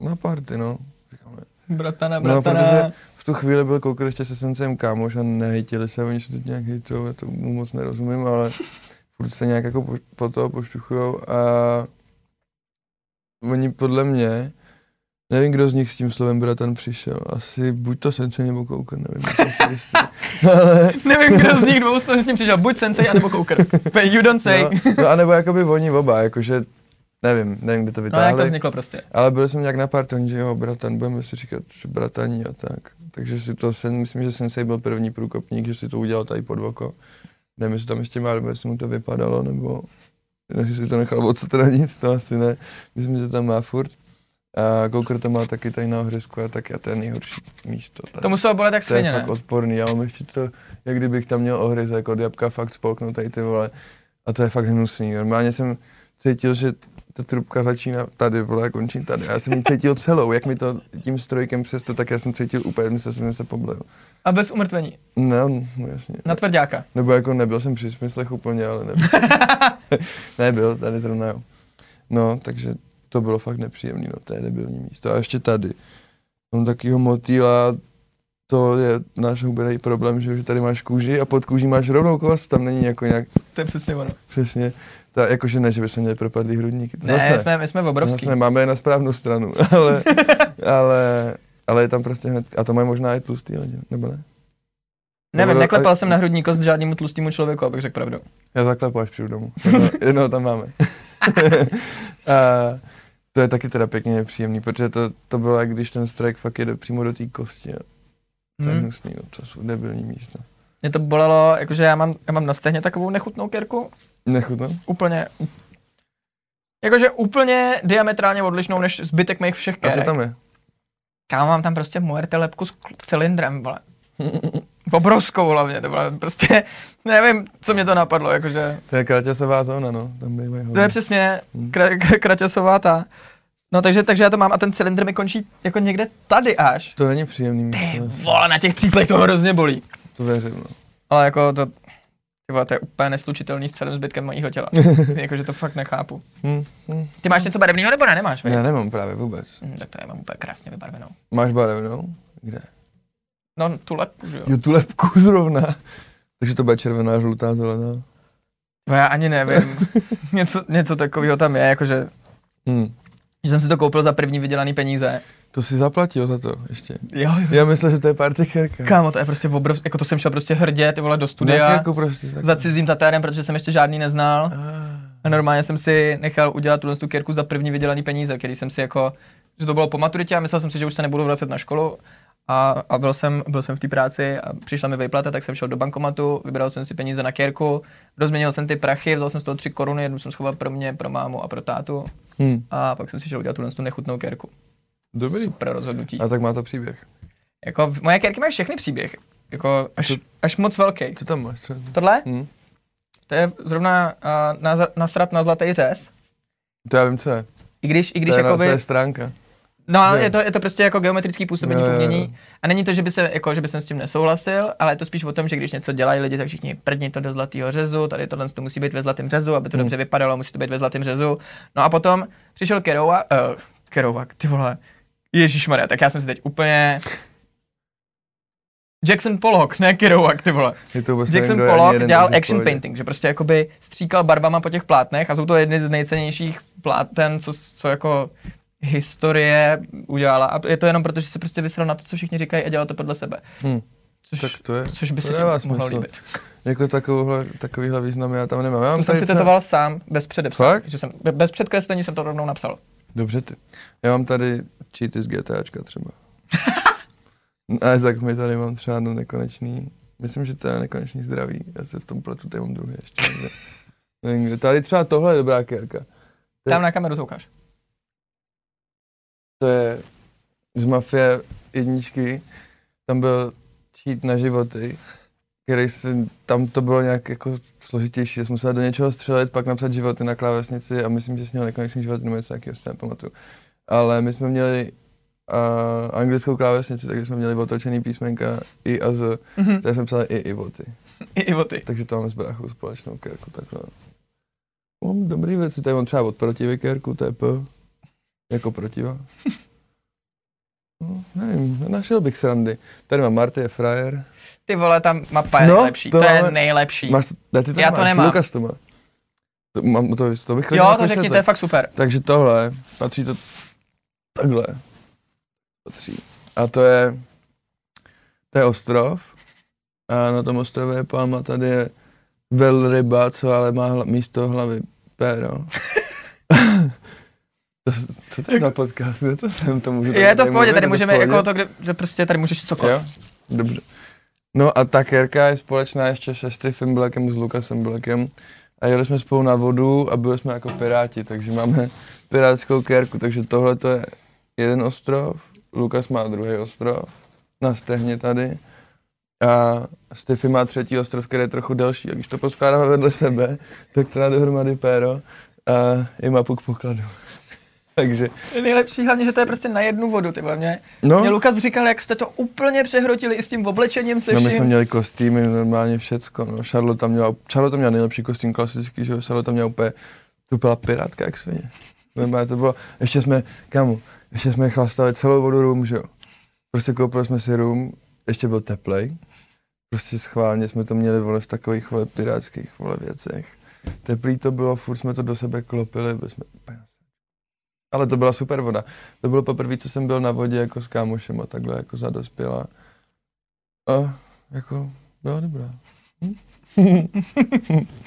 na party, no. Říkáme.
Bratana,
No,
bratana.
protože v tu chvíli byl Koukr ještě se Sensem kámoš a nehejtili se, oni se teď nějak hejtou, já to mu moc nerozumím, ale furt se nějak jako po, po toho poštuchujou a oni podle mě, nevím, kdo z nich s tím slovem bratan přišel, asi buď to Sensei nebo Koukr, nevím, si jistý. ale
Nevím, kdo z nich dvou s tím přišel, buď sensei, anebo koukr. You don't say.
no, no, anebo jakoby oni oba, jakože nevím, nevím, kde to
No, jak
vytáhli.
to vzniklo prostě.
Ale byl jsem nějak na party, že jo, bratan, budeme si říkat, že brataní a tak. Takže si to, sen, myslím, že Sensei byl první průkopník, že si to udělal tady pod oko. Nevím, jestli tam ještě má, nebo jestli mu to vypadalo, nebo jestli si to nechal odstranit, to asi ne. Myslím, že tam má furt. A Koukr to má taky tady na ohřezku a taky a to je nejhorší místo. Tady.
To muselo bolet jak
to je
svině,
fakt odporný, já mám ještě to, jak kdybych tam měl ohryzek od jabka fakt spolknutý ty vole. A to je fakt hnusný. Normálně jsem cítil, že ta trubka začíná tady, vole, končí tady. A já jsem ji cítil celou, jak mi to tím strojkem přes to, tak já jsem cítil úplně, myslel jsem, že se poblil.
A bez umrtvení.
No, no jasně.
Na tvrdáka.
Nebo jako nebyl jsem při smyslech úplně, ale nebyl. nebyl, tady zrovna jo. No, takže to bylo fakt nepříjemný, no, to je debilní místo. A ještě tady. Mám takovýho motýla, to je náš hubený problém, že, že tady máš kůži a pod kůží máš rovnou kost, tam není jako nějak
To je přesně ono.
přesně. Ta, jakože ne, že bychom měli propadlý hrudníky. To zase
Ne, jsme, my jsme obrovský.
Zase ne, máme je na správnou stranu, ale, ale, ale je tam prostě hned, a to mají možná i tlustý lidi, nebo ne?
Nevím,
Nebo-
neklepal jsem na hrudní kost žádnému tlustému člověku, abych řekl pravdu.
Já zaklepu, až přijdu domů. Jedno, jedno tam máme. a to je taky teda pěkně nepříjemný, protože to, to bylo jak když ten strike fakt jede přímo do té kosti. A to je
Hmm.
hnusný, to jsou debilní místa.
Mě to bolelo, jakože já mám, já mám na stehně takovou nechutnou kerku,
Nechutno?
úplně, jakože úplně diametrálně odlišnou než zbytek mých všech
A
kerek.
co tam je?
Kámo, mám tam prostě muerte lepku s cylindrem, vole. Obrovskou hlavně, to bylo prostě, nevím, co mě to napadlo, jakože,
To je kraťasová zóna, no, tam bývají
to je přesně
Hmm.
kra, kra, kraťasová ta. No takže, takže já to mám a ten cylindr mi končí jako někde tady až.
To není příjemný
Ty vole, na těch tříslech to hrozně bolí.
to věřím, no.
Ale jako to, ty vole, to je úplně neslučitelný s celým zbytkem mého těla. jakože to fakt nechápu.
Hm, hm.
Ty máš něco barevného nebo ne? Nemáš, viď?
Já nemám právě vůbec.
Hm, tak to já mám úplně krásně vybarvenou.
Máš barevnou? Kde?
No, tu lepku, že jo.
Jo, tu lepku zrovna. Takže to bude červená, žlutá, zelená.
To já ani nevím. něco, něco takového tam je, jakože,
Hm.
že jsem si to koupil za první vydělaný peníze.
To si zaplatil za to ještě.
Jo, jo.
Já myslel, že to je partycherka.
Kámo, to je prostě obrov, jako to jsem šel prostě hrdě, ty vole, do studia
jako prostě. Tak.
za cizím tatérem, protože jsem ještě žádný neznal.
Ah.
A normálně jsem si nechal udělat tuhle tu kérku za první vydělaný peníze, který jsem si jako, že to bylo po maturitě a myslel jsem si, že už se nebudu vracet na školu. A, a byl, jsem, byl jsem v té práci a přišla mi výplata, tak jsem šel do bankomatu, vybral jsem si peníze na kérku, rozměnil jsem ty prachy, vzal jsem z toho tři koruny, jednu jsem schoval pro mě, pro mámu a pro tátu
Hm.
a pak jsem si šel udělat tuhle tu nechutnou kérku.
Dobrý.
super rozhodnutí.
A tak má to příběh.
Jako, moje kérky mají všechny příběh. Jako, až,
Co-
až moc velký.
Co tam máš? třeba?
Tohle?
Hm?
To je zrovna uh, na, nasrat na zlatý řez.
To já vím, co je.
I když, i když
to, je na,
jakoby...
to je stránka.
No, je to, je to prostě jako geometrický působení
Jo,
v
jo, jo.
umění. A není to, že by, se, jako, že by jsem s tím nesouhlasil, ale je to spíš o tom, že když něco dělají lidi, tak všichni prdni to do zlatého řezu, tady tohle to musí být ve zlatém řezu, aby to
Hmm.
dobře vypadalo, musí to být ve zlatém řezu. No a potom přišel Kerouac, uh, Kerouac, ty vole, Ježíš tak já jsem si teď úplně... Jackson Pollock, ne Kerouac, ty vole.
Je to vůbec
Jackson Pollock dělal action
pohodě.
painting, že prostě jakoby stříkal barbama po těch plátnech a jsou to jedny z nejcennějších pláten, co, co jako historie udělala. A je to jenom proto, že se prostě vysral na to, co všichni říkají a dělal to podle sebe.
Hm.
Což,
Tak to je,
což by se ti mohlo líbit.
Jako takovouhle, takovýhle význam já tam nemám. Já mám
To jsem si tetoval sám, bez předepsání. Že jsem, be- bez předkreslení jsem to rovnou napsal.
Dobře ty. Já mám tady cheaty z GTAčka třeba. A tak my tady mám třeba do nekonečný, myslím, že to je nekonečný zdraví. Já se v tom pletu, tady mám druhý ještě. někde. Tady třeba tohle je dobrá kérka. To
Tam na kameru to ukáž.
To je z Mafie jedničky. Tam byl cheat na životy, který se, tam to bylo nějak jako složitější, že jsme museli do něčeho střelit, pak napsat životy na klávesnici a myslím, že sněl nekonečný životy nebo něco takového, si nepamatuju. Ale my jsme měli uh, anglickou klávesnici, takže jsme měli otočený písmenka i a z,
Mhm.
takže jsem psal i i voty.
I, I o ty.
Takže to máme s bráchou společnou kérku, takhle. Mám dobrý věci, tady mám třeba od protivy kérku, to je P, jako protiva. No, nevím, našel bych srandy. Tady mám Marty je frajer.
Ty vole, tam mapa je
No,
nejlepší.
to
To, je
máme-
nejlepší.
Máš, ne, ty to
Já
nemáš,
to nemám.
Lukas to má. To, mám, to, to bych
jo, to řekni, to je fakt super.
Takže tohle, patří to takhle. Patří. A to je, to je ostrov. A na tom ostrově je palma, tady je velryba, co ale má hla, místo hlavy péro. to, co to je za podcast? Kde to jsem? To můžu
Je to v pohodě, tady
Je to
můžeme, jako to, kde, že prostě tady můžeš cokoliv.
Jo, dobře. No a ta kérka je společná ještě se Stevem Blackem, s Lukasem Blackem. A jeli jsme spolu na vodu a byli jsme jako piráti, takže máme pirátskou kérku. Takže tohle to je jeden ostrov, Lukas má druhý ostrov, na stehně tady. A Stefy má třetí ostrov, který je trochu delší. A když to poskládáme vedle sebe, tak to dá dohromady péro a i mapu k pokladu. takže,
nejlepší hlavně, že to je prostě na jednu vodu, ty vole. Mě,
no,
mě Lukas říkal, jak jste to úplně přehrotili i s tím oblečením se
No my jsme měli kostýmy, normálně všecko, no. Charlotte tam měla, Charlotte měla nejlepší kostým klasický, že jo, Charlotte tam měla úplně, to byla pirátka jak svině. Normálně to bylo, ještě jsme, kamu, ještě jsme chlastali celou vodu rum, že jo. Prostě koupili jsme si rum, ještě byl teplej. Prostě schválně jsme to měli, vole, v takových, vole, pirátských, vole, věcech. Teplý to bylo, furt jsme to do sebe klopili, byli jsme úplně. Ale to byla super voda. To bylo poprvé, co jsem byl na vodě jako s kámošem a takhle jako za dospělá. A jako byla dobrá.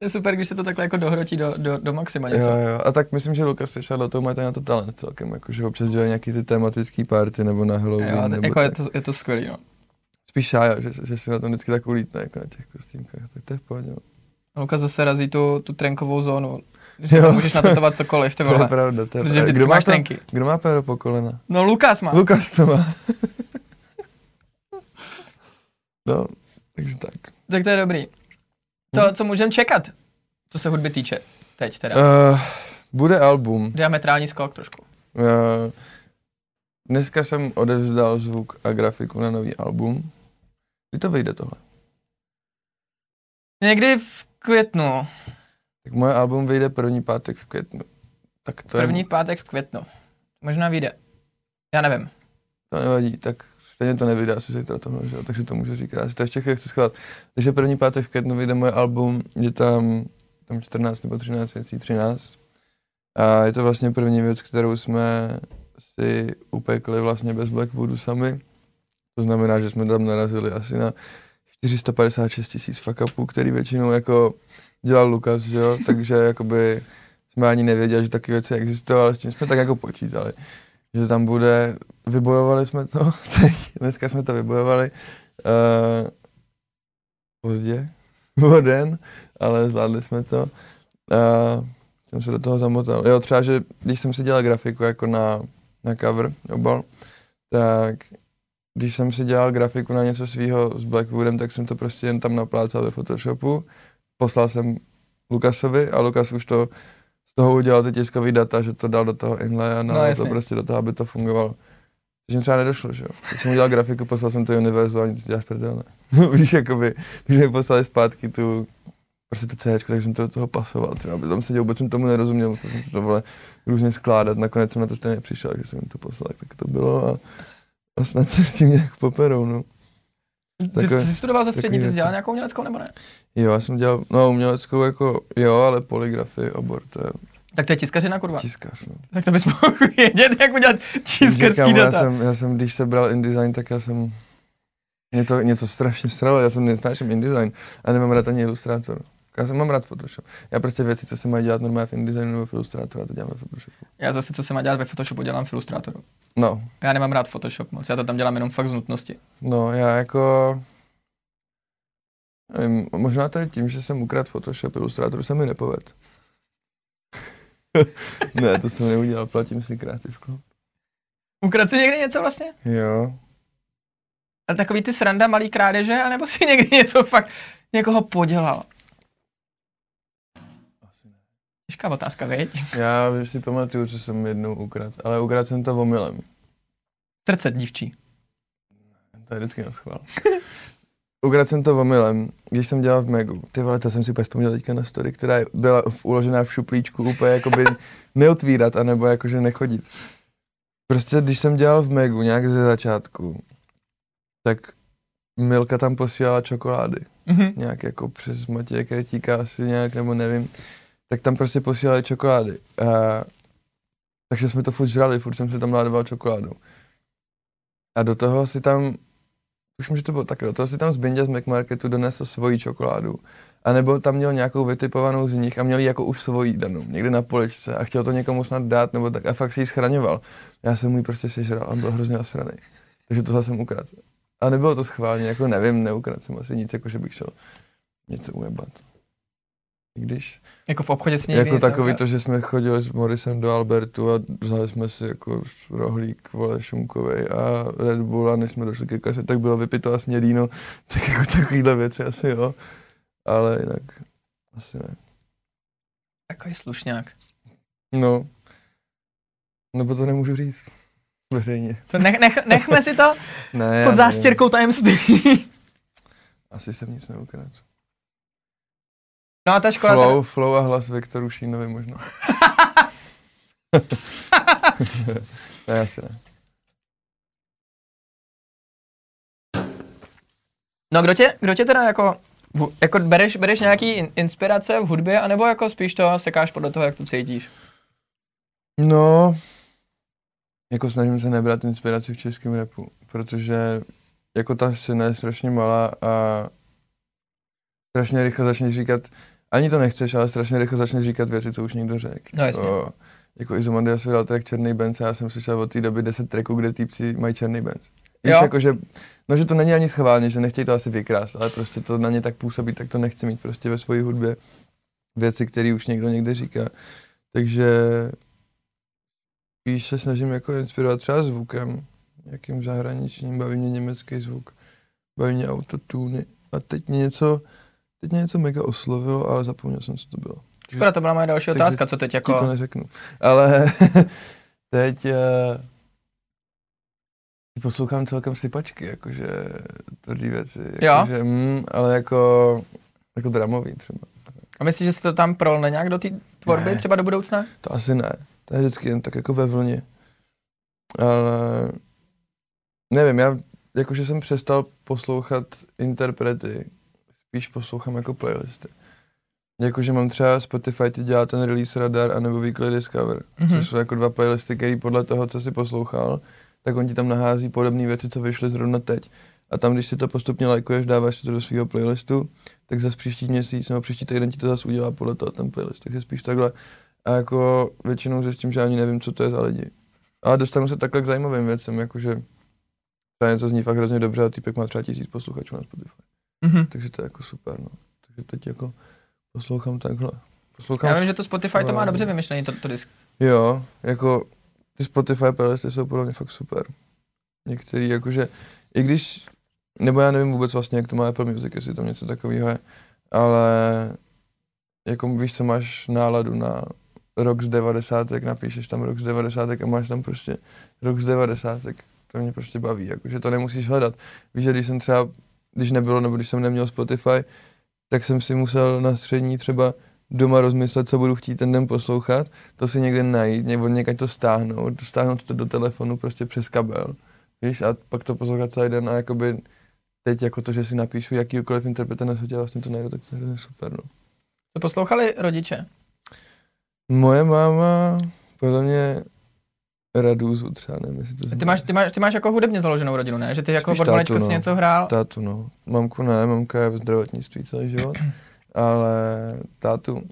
Je super, když se to takhle jako dohrotí do, do, do maxima něco.
Jo, jo. A tak myslím, že Lukas a Charlotte mají na to talent celkem, jako, že občas dělají nějaký ty tematický party nebo na Halloween.
Jo,
nebo
jako je
tak.
to, je to skvělý, no.
Spíš šája, že, že, si na tom vždycky tak ulítne, jako na těch kostýmkách, tak to je v pohodě. no.
Lukas zase razí tu, tu trenkovou zónu. Že
Jo.
můžeš natetovat cokoliv, ty
To je
vole.
pravda, to je pravda. Kdo má,
máš
to,
trenky.
kdo má péro po kolena?
No Lukas má.
Lukas to má. no, takže tak.
Tak to je dobrý.
Hm.
Co, co můžeme čekat, co se hudby týče? Teď teda.
Uh, bude album.
Diametrální skok trošku.
Uh, dneska jsem odevzdal zvuk a grafiku na nový album. Kdy to vyjde tohle?
Někdy v květnu.
Tak moje album vyjde první pátek v květnu. Tak to
První
je,
pátek v květnu. Možná vyjde. Já nevím.
to nevadí, tak stejně to nevyjde asi zítra tohle, že? takže to můžu říkat, já si to ještě chci schovat. Takže první pátek v květnu vyjde moje album, je tam, tam 14 nebo 13 věcí, 13. A je to vlastně první věc, kterou jsme si upekli vlastně bez Blackwoodu sami. To znamená, že jsme tam narazili asi na 456 tisíc fuck upů, který většinou jako dělal Lukas, že jo, takže jakoby jsme ani nevěděli, že takové věci existují, ale s tím jsme tak jako počítali, že tam bude, vybojovali jsme to, teď, dneska jsme to vybojovali, uh, pozdě, o den, ale zvládli jsme to. Uh, jsem se do toho zamotal. Jo, třeba, že když jsem si dělal grafiku jako na, na cover, obal, tak když jsem si dělal grafiku na něco svýho s Blackwoodem, tak jsem to prostě jen tam naplácal ve Photoshopu, poslal jsem Lukasovi a Lukas už to z toho udělal ty tiskový data, že to dal do toho inlay a
No,
to prostě do toho, aby to fungovalo. Takže mi třeba nedošlo, že jo. Když jsem udělal grafiku, poslal jsem to Univerzu a nic děláš prdel, ne. Víš, jakoby, když mi poslali zpátky tu, prostě to CD, tak jsem to do toho pasoval, třeba, aby tam seděl, vůbec jsem tomu nerozuměl, musel jsem to vole různě skládat, nakonec jsem na to stejně přišel, že jsem jim to poslal, tak to bylo a, a snad se s tím nějak poperou, no.
Ty, jsi studoval za
takové
střední, ty jsi dělal nějakou uměleckou nebo ne?
Jo, já jsem dělal, no uměleckou jako, jo, ale poligrafii obor, to je
Tak to je tiskařina, kurva.
tiskař, no.
Tak to bys mohl vědět, jak udělat tiskarský
Říkám, já
data.
jsem, já jsem, když se bral InDesign, tak já jsem, mě to, mě to strašně sralo, já jsem nesnáším InDesign a nemám rád ani Illustrator. Já jsem mám rád Photoshop. Já prostě věci, co se mají dělat normálně v InDesignu nebo v Illustratoru, já to dělám ve Photoshopu.
Já zase, co se má dělat ve Photoshopu, dělám v Illustratoru.
No,
Já nemám rád Photoshop moc, já to tam dělám jenom fakt z nutnosti.
no, já jako, nevím, možná to je tím, že jsem ukradl Photoshop, Illustrator se mi nepoved. ne, to jsem neudělal, platím si kreativku.
Ukradl jsi někdy něco vlastně?
Jo,
A takový ty sranda, malý krádeže, anebo si někdy něco fakt někoho podělal? Těžká otázka, veď?
já si pamatuju, co jsem jednou ukradl, ale ukradl jsem to omylem.
Srdce dívčí.
To je vždycky na schvál. Ukradl jsem to omylem, když jsem dělal v Megu. Ty vole, to jsem si úplně vzpomněl teďka na story, která byla uložená v šuplíčku, úplně jakoby neotvírat, anebo jakože nechodit. Prostě když jsem dělal v Megu nějak ze začátku, tak Milka tam posílala čokolády.
Mhm.
Nějak jako přes Matěje Kretíka asi nějak, nebo nevím. Tak tam prostě posílali čokolády. A, takže jsme to furt žrali, furt jsem si tam nádával čokoládu. A do toho si tam, už že to bylo tak, do toho si tam z Bindě z McMarketu donesl svoji čokoládu. A nebo tam měl nějakou vytipovanou z nich a měl jako už svoji danou, někde na poličce a chtěl to někomu snad dát, nebo tak a fakt si ji schraňoval. Já jsem mu ji prostě sežral a byl hrozně nasraný. Takže tohle jsem ukradl. A nebylo to schválně, jako nevím, neukradl jsem asi nic, jako že bych šel něco ujebat. Když,
Jako v obchodě s
jako takový to, že jsme chodili s Morisem do Albertu a vzali jsme si jako rohlík, vole, šunkovej a Red Bull a než jsme došli ke kase, tak bylo vypito a snědíno, tak jako takovýhle věci asi jo, ale jinak asi ne.
Takový slušňák.
No, nebo to nemůžu říct veřejně.
To nech, nech, nechme si to
Ne,
pod zástěrkou tajemství.
Asi jsem nic neukradl.
No a ta škola...
Flow, flow a hlas Viktoru Šínovi možná. ne, asi ne.
No kdo tě, kdo tě teda jako, jako bereš, bereš nějaký in, inspirace v hudbě, anebo jako spíš to sekáš podle toho, jak to cítíš?
No, jako snažím se nebrat inspiraci v českém repu, protože jako ta scéna je strašně malá a strašně rychle začneš říkat, ani to nechceš, ale strašně rychle začneš říkat věci, co už někdo řekl.
No jasně.
O, jako Izomandias vydal track Černý Benz a já jsem slyšel od té doby 10 tracků, kde týpci mají Černý Benz. Víš,
Jo.
jako, že, no, že to není ani schválně, že nechtějí to asi vykrást, ale prostě to na ně tak působí, tak to nechci mít prostě ve své hudbě věci, které už někdo někde říká. Takže spíš se snažím jako inspirovat třeba zvukem, nějakým zahraničním, baví mě německý zvuk, baví mě autotuny a teď mě něco, teď mě něco mega oslovilo, ale zapomněl jsem, co to bylo.
Škoda, to byla moje další
Takže
otázka, co teď
Ti to
jako...
neřeknu. Ale teď uh, poslouchám celkem sypačky, jakože tvrdý věci. Jakože, mm, ale jako, jako dramový třeba.
A myslíš, že se to tam prolne nějak do té tvorby
Ne.
třeba do budoucna?
To asi ne. To je vždycky jen tak jako ve vlně. Ale nevím, já jakože jsem přestal poslouchat interprety, spíš poslouchám jako playlisty. Jakože mám třeba Spotify, ti dělá ten release radar, anebo Weekly Discover,
Mhm.
mm-hmm. což jsou jako dva playlisty, který podle toho, co si poslouchal, tak on ti tam nahází podobné věci, co vyšly zrovna teď. A tam, když si to postupně lajkuješ, dáváš si to do svého playlistu, tak zase příští měsíc nebo příští týden ti to zase udělá podle toho ten playlist. Takže spíš takhle. A jako většinou zjistím, že ani nevím, co to je za lidi. Ale dostanu se takhle k zajímavým věcem, jakože třeba něco zní fakt hrozně dobře a týpek má třeba tisíc posluchačů na Spotify.
Mhm.
Takže to je jako super, no. Takže teď jako poslouchám takhle. Poslouchám
Já vím, že to Spotify to má dobře vymyšlený, to, to disk.
Jo, jako ty Spotify playlisty jsou podle mě fakt super. Některý jakože, i když, nebo já nevím vůbec vlastně, jak to má Apple Music, jestli tam něco takového je, ale jako víš, co máš náladu na rok z 90. napíšeš tam rok z 90. a máš tam prostě rok z 90. To mě prostě baví, jakože to nemusíš hledat. Víš, že když jsem třeba, když nebylo, nebo když jsem neměl Spotify, tak jsem si musel na střední třeba doma rozmyslet, co budu chtít ten den poslouchat, to si někde najít, nebo někať to stáhnout, stáhnout to do telefonu prostě přes kabel, víš, a pak to poslouchat celý den a jakoby teď jako to, že si napíšu jakýkoliv interpreta na světě vlastně to najdu, tak to je super, no.
To poslouchali rodiče?
Moje máma, podle mě Radúzu třeba, nevím, jestli to
ty máš, ty, máš, ty máš jako hudebně založenou rodinu, ne? Že ty jako od malička no. si něco hrál?
Tátu, no. Mamku ne, mamka je v zdravotnictví celý život, ale tátu,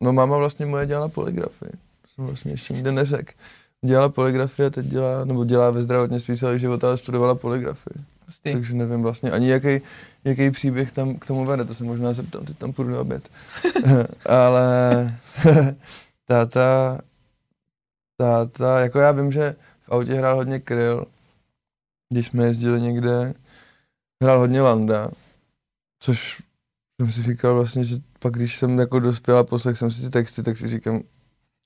no máma vlastně moje dělala poligrafii, to jsem vlastně ještě nikde neřekl. Dělala poligrafii a teď dělá, nebo dělá ve zdravotnictví celý život, ale studovala poligrafii. Pustý. Takže nevím vlastně ani jaký, jaký příběh tam k tomu vede, to se možná zeptám, teď tam půjdu na oběd. ale táta, táta, jako já vím, že v autě hrál hodně kryl, když jsme jezdili někde, hrál hodně Landa, což jsem si říkal vlastně, že pak když jsem jako dospěl a poslech jsem si ty texty, tak si říkám,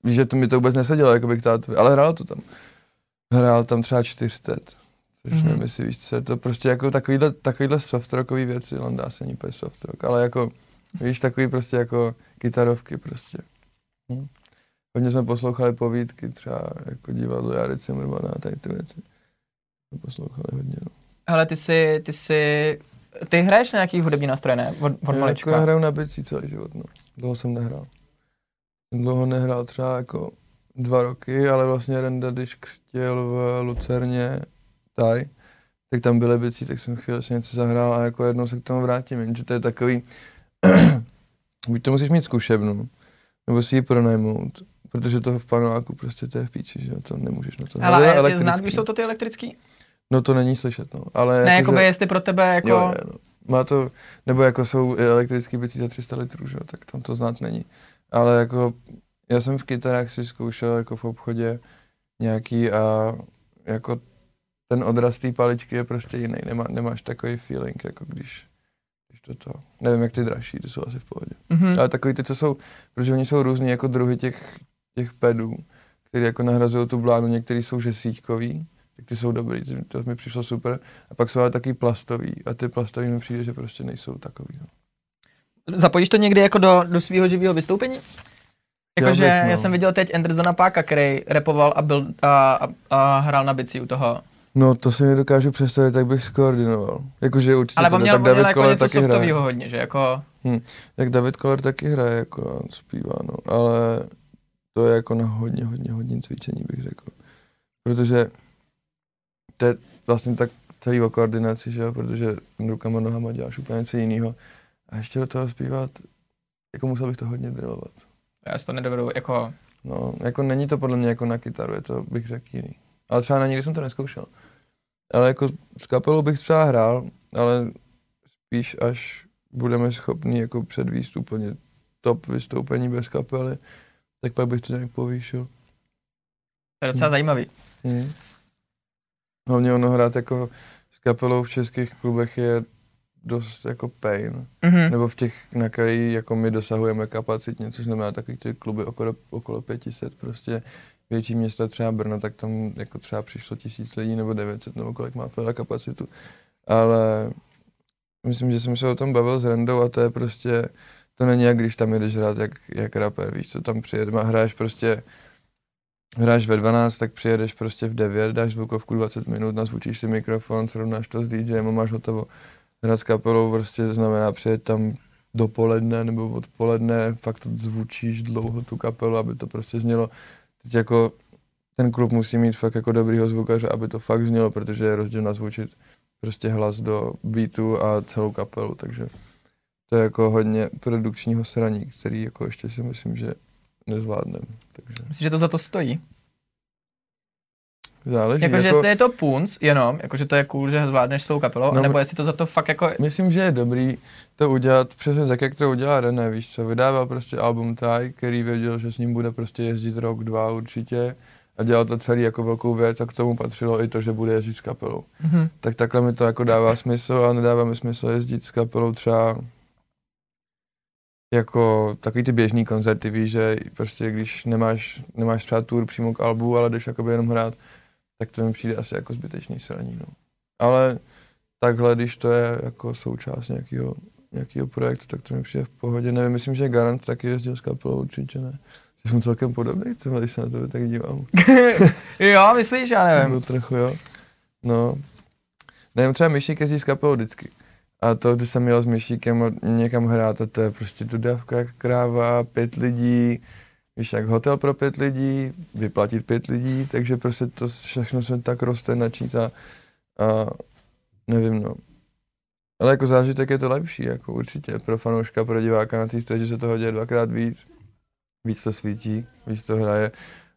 víš, že to mi to vůbec nesedělo, jako bych tátovi, ale hrál to tam. Hrál tam třeba čtyřtet, což mm-hmm. nevím, jestli víš, co je to prostě jako takovýhle, takovýhle soft rockový věci, Landa se není soft rock, ale jako, víš, takový prostě jako kytarovky prostě. Hm. Hodně jsme poslouchali povídky, třeba jako divadlo Jary Cimrmana a tady ty věci. Jsme poslouchali hodně, no.
Ale ty jsi, ty jsi, ty hraješ na nějaký hudební nástroje, ne? Od, od
já, jako já hraju na bicí celý život, no. Dlouho jsem nehrál. Dlouho nehrál třeba jako dva roky, ale vlastně Renda, když chtěl v Lucerně taj, tak tam byly bicí, tak jsem chvíli si něco zahrál a jako jednou se k tomu vrátím, jenže to je takový, buď to musíš mít zkušebnu, nebo si ji pronajmout, protože to v paneláku prostě to je v píči, že to nemůžeš na to.
Ale, ale je znát, když jsou to ty elektrický?
No to není slyšet, no. Ale
ne, jako, že... jestli pro tebe jako... Jo,
je, no. Má to, nebo jako jsou elektrický bicí za 300 litrů, že tak tam to znát není. Ale jako, já jsem v kytarách si zkoušel jako v obchodě nějaký a jako ten odraz té paličky je prostě jiný, Nemá, nemáš takový feeling, jako když, když to to, nevím jak ty dražší, ty jsou asi v pohodě. Mm-hmm. Ale takový ty, co jsou, protože oni jsou různý jako druhy těch, těch pedů, které jako nahrazují tu blánu, některý jsou že síťkový, tak ty jsou dobrý, to mi přišlo super. A pak jsou ale taky plastový a ty plastový mi přijde, že prostě nejsou takový. No.
Zapojíš to někdy jako do, do svého živého vystoupení? Jakože já, no. já jsem viděl teď Andersona Páka, který repoval a, byl, a, a, a hrál na bici u toho.
No to si nedokážu představit, tak bych skoordinoval. Jakože určitě
Ale on měl, tak David jako Koller taky hraje. hodně, že jako...
Hm. Jak David Koller taky hraje, jako zpívá, no. Ale to je jako na hodně, hodně, hodně cvičení, bych řekl. Protože to je vlastně tak celý o koordinaci, že jo, protože rukama, nohama děláš úplně něco jiného. A ještě do toho zpívat, jako musel bych to hodně drillovat.
Já si to nedovedu, jako...
No, jako není to podle mě jako na kytaru, je to, bych řekl, jiný. Ale třeba na nikdy jsem to neskoušel. Ale jako s kapelou bych třeba hrál, ale spíš až budeme schopni jako předvíst úplně top vystoupení bez kapely, tak pak bych to nějak povýšil.
To je docela hmm. zajímavý.
Hmm. Hlavně ono hrát jako s kapelou v českých klubech je dost jako pain. Mm-hmm. Nebo v těch, na který jako my dosahujeme kapacitně, což znamená takový ty kluby okolo, okolo 500 prostě větší města, třeba Brno, tak tam jako třeba přišlo tisíc lidí nebo 900 nebo kolik má Fela kapacitu. Ale myslím, že jsem se o tom bavil s Rendou a to je prostě, to není jak když tam jdeš hrát jak, jak rapper, víš, co tam přijede, a hraješ prostě hráš ve 12, tak přijedeš prostě v 9, dáš zvukovku 20 minut, nazvučíš si mikrofon, srovnáš to s DJem a máš hotovo. Hrát s kapelou prostě znamená přijet tam dopoledne nebo odpoledne, fakt zvučíš dlouho tu kapelu, aby to prostě znělo. Teď jako ten klub musí mít fakt jako dobrýho zvukaře, aby to fakt znělo, protože je rozdíl nazvučit prostě hlas do beatu a celou kapelu, takže to je jako hodně produkčního sraní, který jako ještě si myslím, že nezvládnem. Takže.
Myslíš, že to za to stojí?
Záleží.
Jakože jako... jestli je to punc jenom, jakože to je cool, že zvládneš s tou kapelou, no, nebo jestli to za to fakt jako...
Myslím, že je dobrý to udělat přesně tak, jak to udělá René, víš co, vydával prostě album Taj, který věděl, že s ním bude prostě jezdit rok, dva určitě a dělal to celý jako velkou věc a k tomu patřilo i to, že bude jezdit s kapelou.
Mhm.
Tak takhle mi to jako dává smysl a nedává mi smysl jezdit s kapelou třeba jako takový ty běžný koncerty, víš, že prostě když nemáš, nemáš třeba tour přímo k albu, ale jdeš jakoby jenom hrát, tak to mi přijde asi jako zbytečný sraní, no. Ale takhle, když to je jako součást nějakého, nějakého projektu, tak to mi přijde v pohodě. Nevím, myslím, že Garant taky jezdil s kapelou, určitě ne. Že jsem celkem podobný, třeba, když se na to tak dívám.
jo, myslíš, já nevím.
No trochu, jo. No. Nevím, třeba Myšík jezdí s kapelou vždycky. A to, když jsem jel s Myšíkem někam hrát, a to je prostě dodávka jak kráva, pět lidí, víš, jak hotel pro pět lidí, vyplatit pět lidí, takže prostě to všechno se tak roste, načítá a nevím, no. Ale jako zážitek je to lepší, jako určitě, pro fanouška, pro diváka na té že se toho děje dvakrát víc, víc to svítí, víc to hraje.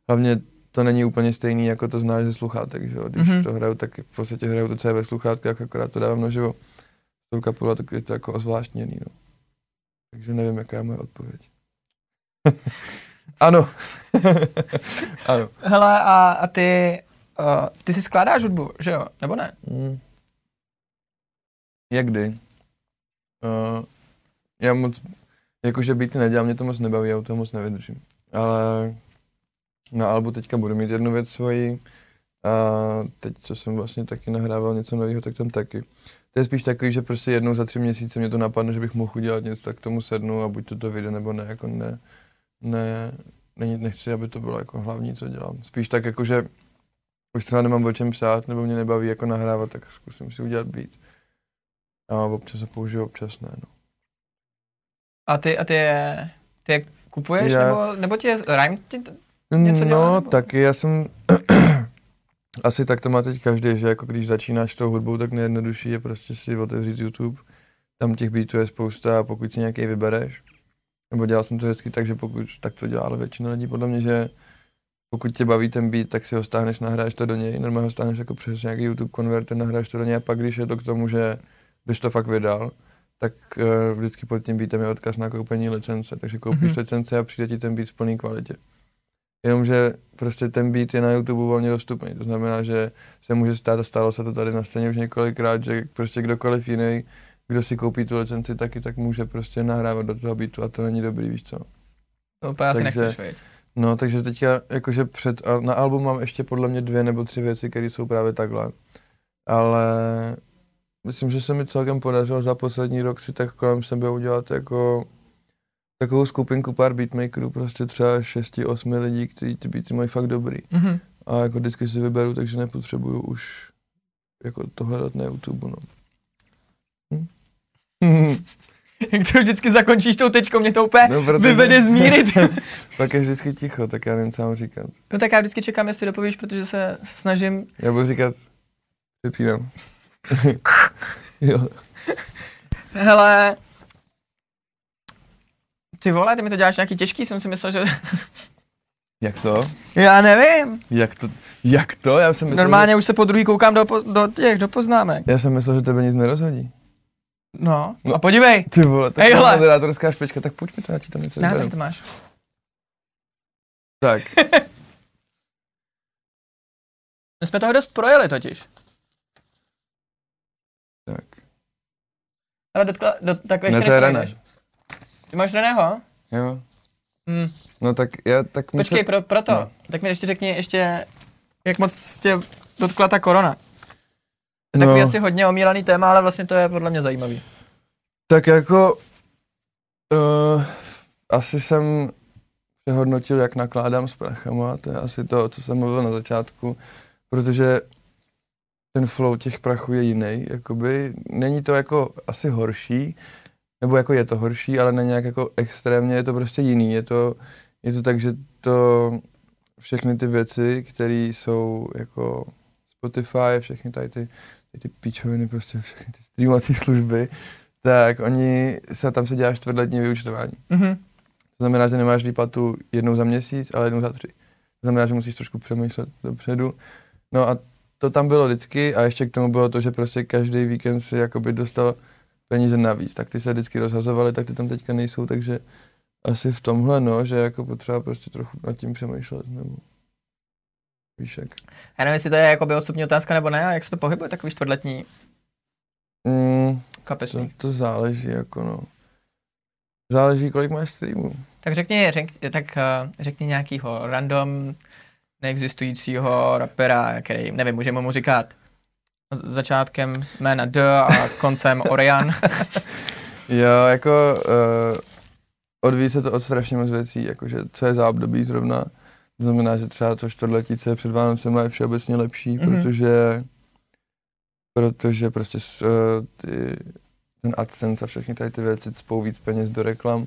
Hlavně to není úplně stejný, jako to znáš ze sluchátek, že jo? Když
Mhm.
mm-hmm. to hraju, tak v podstatě hraju to, co je ve sluchátkách, akorát to dávám naživo. S tou kapelou, tak je to jako ozvláštněný, no. Takže nevím, jaká je moje odpověď. ano. ano.
Hele, a, a ty, uh, ty si skládáš hudbu, že jo? Nebo ne?
Mm. Jak kdy? Uh, já moc, jakože být nedělám, mě to moc nebaví, já u toho moc nevydržím. Ale na albu teďka budu mít jednu věc svoji a teď, co jsem vlastně taky nahrával něco nového, tak tam taky. To je spíš takový, že prostě jednou za tři měsíce mě to napadne, že bych mohl udělat něco, tak k tomu sednu a buď to to vyjde, nebo ne, jako ne, ne, ne nechci, aby to bylo jako hlavní, co dělám. Spíš tak jako, že už třeba nemám o čem psát, nebo mě nebaví jako nahrávat, tak zkusím si udělat beat. A občas ho použiju, občas ne, no.
A ty, a ty je, ty je kupuješ,
Já-
nebo, nebo ti je, Rhyme ti, to- Něco
no,
dělá, nebo?
taky já jsem, asi tak to má teď každý, že jako když začínáš tou hudbou, tak nejjednodušší je prostě si otevřít YouTube, tam těch beatů je spousta a pokud si nějaký vybereš, nebo dělal jsem to vždycky tak, že pokud, tak to dělala většina lidí, podle mě, že pokud tě baví ten beat, tak si ho stáhneš, nahráš to do něj, normálně ho stáhneš jako přes nějaký YouTube konverter, nahráš to do něj a pak, když je to k tomu, že bys to fakt vydal, tak uh, vždycky pod tím beatem je odkaz na koupení licence, takže koupíš
Mhm.
mm-hmm. licence a přijde ti ten beat v plné kvalitě. Jenomže prostě ten beat je na YouTube volně dostupný, to znamená, že se může stát a stalo se to tady na scéně už několikrát, že prostě kdokoliv jiný, kdo si koupí tu licenci taky, tak může prostě nahrávat do toho beatu a to není dobrý, víš co.
to úplně asi nechceš?
No, takže teďka, jakože před, na album mám ještě podle mě dvě nebo tři věci, které jsou právě takhle. Ale myslím, že se mi celkem podařilo za poslední rok si tak kolem sebe udělat jako takovou skupinku pár beatmakerů, prostě třeba šesti, osmi lidí, kteří ty beaty mají fakt dobrý.
Mhm.
A jako vždycky si vyberu, takže nepotřebuju už jako to hledat na YouTube, no. Hm.
Jak to vždycky zakončíš tou tečkou, mě to úplně
No, protože-
vyvede z míry.
Pak je vždycky ticho, tak já nevím, co mám říkat.
no tak já vždycky čekám, jestli dopovíš, protože se snažím.
Já budu říkat, přepínám. jo.
Hele, ty vole, ty mi to děláš nějaký těžký, jsem si myslel, že...
Jak to?
Já nevím.
Jak to? Jak to? Já jsem myslel,
Normálně už se po druhý koukám do, do těch, do poznámek.
Že, já jsem myslel, že tebe nic nerozhodí.
No,
No.
a podívej.
Ty vole, tak
Ej,
je
hele.
moderátorská špečka, tak pojď mi to, já ti tam něco
Ne, tak to máš.
Tak,
My jsme toho dost projeli totiž.
tak.
Ale dotkla, do, tak ještě
Ne, to je.
Ty máš Reného?
Jo.
Hm.
No tak já, tak
Počkej,
se...
pro, proto.
No.
Tak mi ještě řekni, ještě, jak moc tě dotkla ta korona. To je
No.
takový asi hodně omílaný téma, ale vlastně to je podle mě zajímavý.
Tak jako... Uh, asi jsem přehodnotil, jak nakládám s prachama, to je asi to, co jsem mluvil na začátku, protože ten flow těch prachů je jiný, jakoby, není to jako asi horší, nebo jako je to horší, ale není nějak jako extrémně, je to prostě jiný, je to, je to tak, že to všechny ty věci, které jsou jako Spotify, všechny tady ty, tady ty píčoviny, prostě všechny ty streamovací služby, tak oni se tam se dělá čtvrtletní vyučtování.
Mhm.
To znamená, že nemáš výplatu jednou za měsíc, ale jednou za tři. To znamená, že musíš trošku přemýšlet dopředu. No a to tam bylo vždycky a ještě k tomu bylo to, že prostě každý víkend si jakoby dostal peníze navíc. Tak ty se vždycky rozhazovaly, tak ty tam teďka nejsou, takže asi v tomhle, no, že jako potřeba prostě trochu nad tím přemýšlet. Nebo... Víš jak.
Já nevím, jestli to je jakoby osobní otázka nebo ne, a jak se to pohybuje, takový čtvrtletní
Mm, to, to záleží, jako no. Záleží, kolik máš streamů.
Tak řekni, řek, tak uh, řekni nějakýho random neexistujícího rapera, který, nevím, můžeme mu říkat začátkem jména D a koncem Orion.
Jo, jako uh, odvíjí se to od strašně moc věcí, jakože co je za období zrovna. To znamená, že třeba to čtvrtletí, co je před Vánocem, je všeobecně lepší,
Mhm.
mm-hmm. protože protože prostě s, uh, ty, ten AdSense a všechny tady ty věci cpou víc peněz do reklam,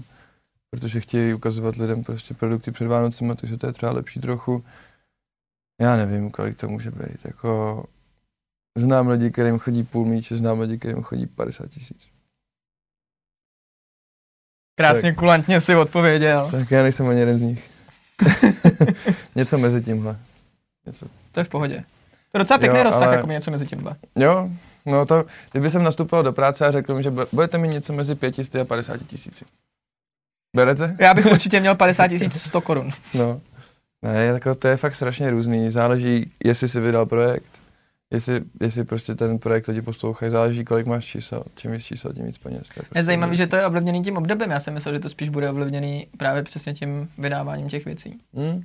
protože chtějí ukazovat lidem prostě produkty před Vánocem, takže to je třeba lepší trochu. Já nevím, kolik to může být. Jako, znám lidi, kterým chodí půl míče, znám lidi, kterým chodí 50 tisíc.
Krásně kulantně si odpověděl.
Tak já nejsem ani jeden z nich. Něco mezi tímhle. Něco.
To je v pohodě. To je docela pěkný
Jo,
rozsah,
ale-
jako něco mezi tímhle.
Jo, no to, kdyby jsem nastupoval do práce a řekl mi, že bu- budete mít něco mezi 500 a 50 tisíci. Berete?
Já bych určitě měl 50 tisíc 100 korun.
No. Ne, jako to je fakt strašně různý. Záleží, jestli jsi vydal projekt, jestli, jestli prostě ten projekt lidi poslouchají, záleží, kolik máš čísel. Čím víc čísel, tím víc peněz. Je prostě
Je zajímavé, že to je ovlivněný tím obdobím. Já jsem myslel, že to spíš bude ovlivněný právě přesně tím vydáváním těch věcí.
Hmm.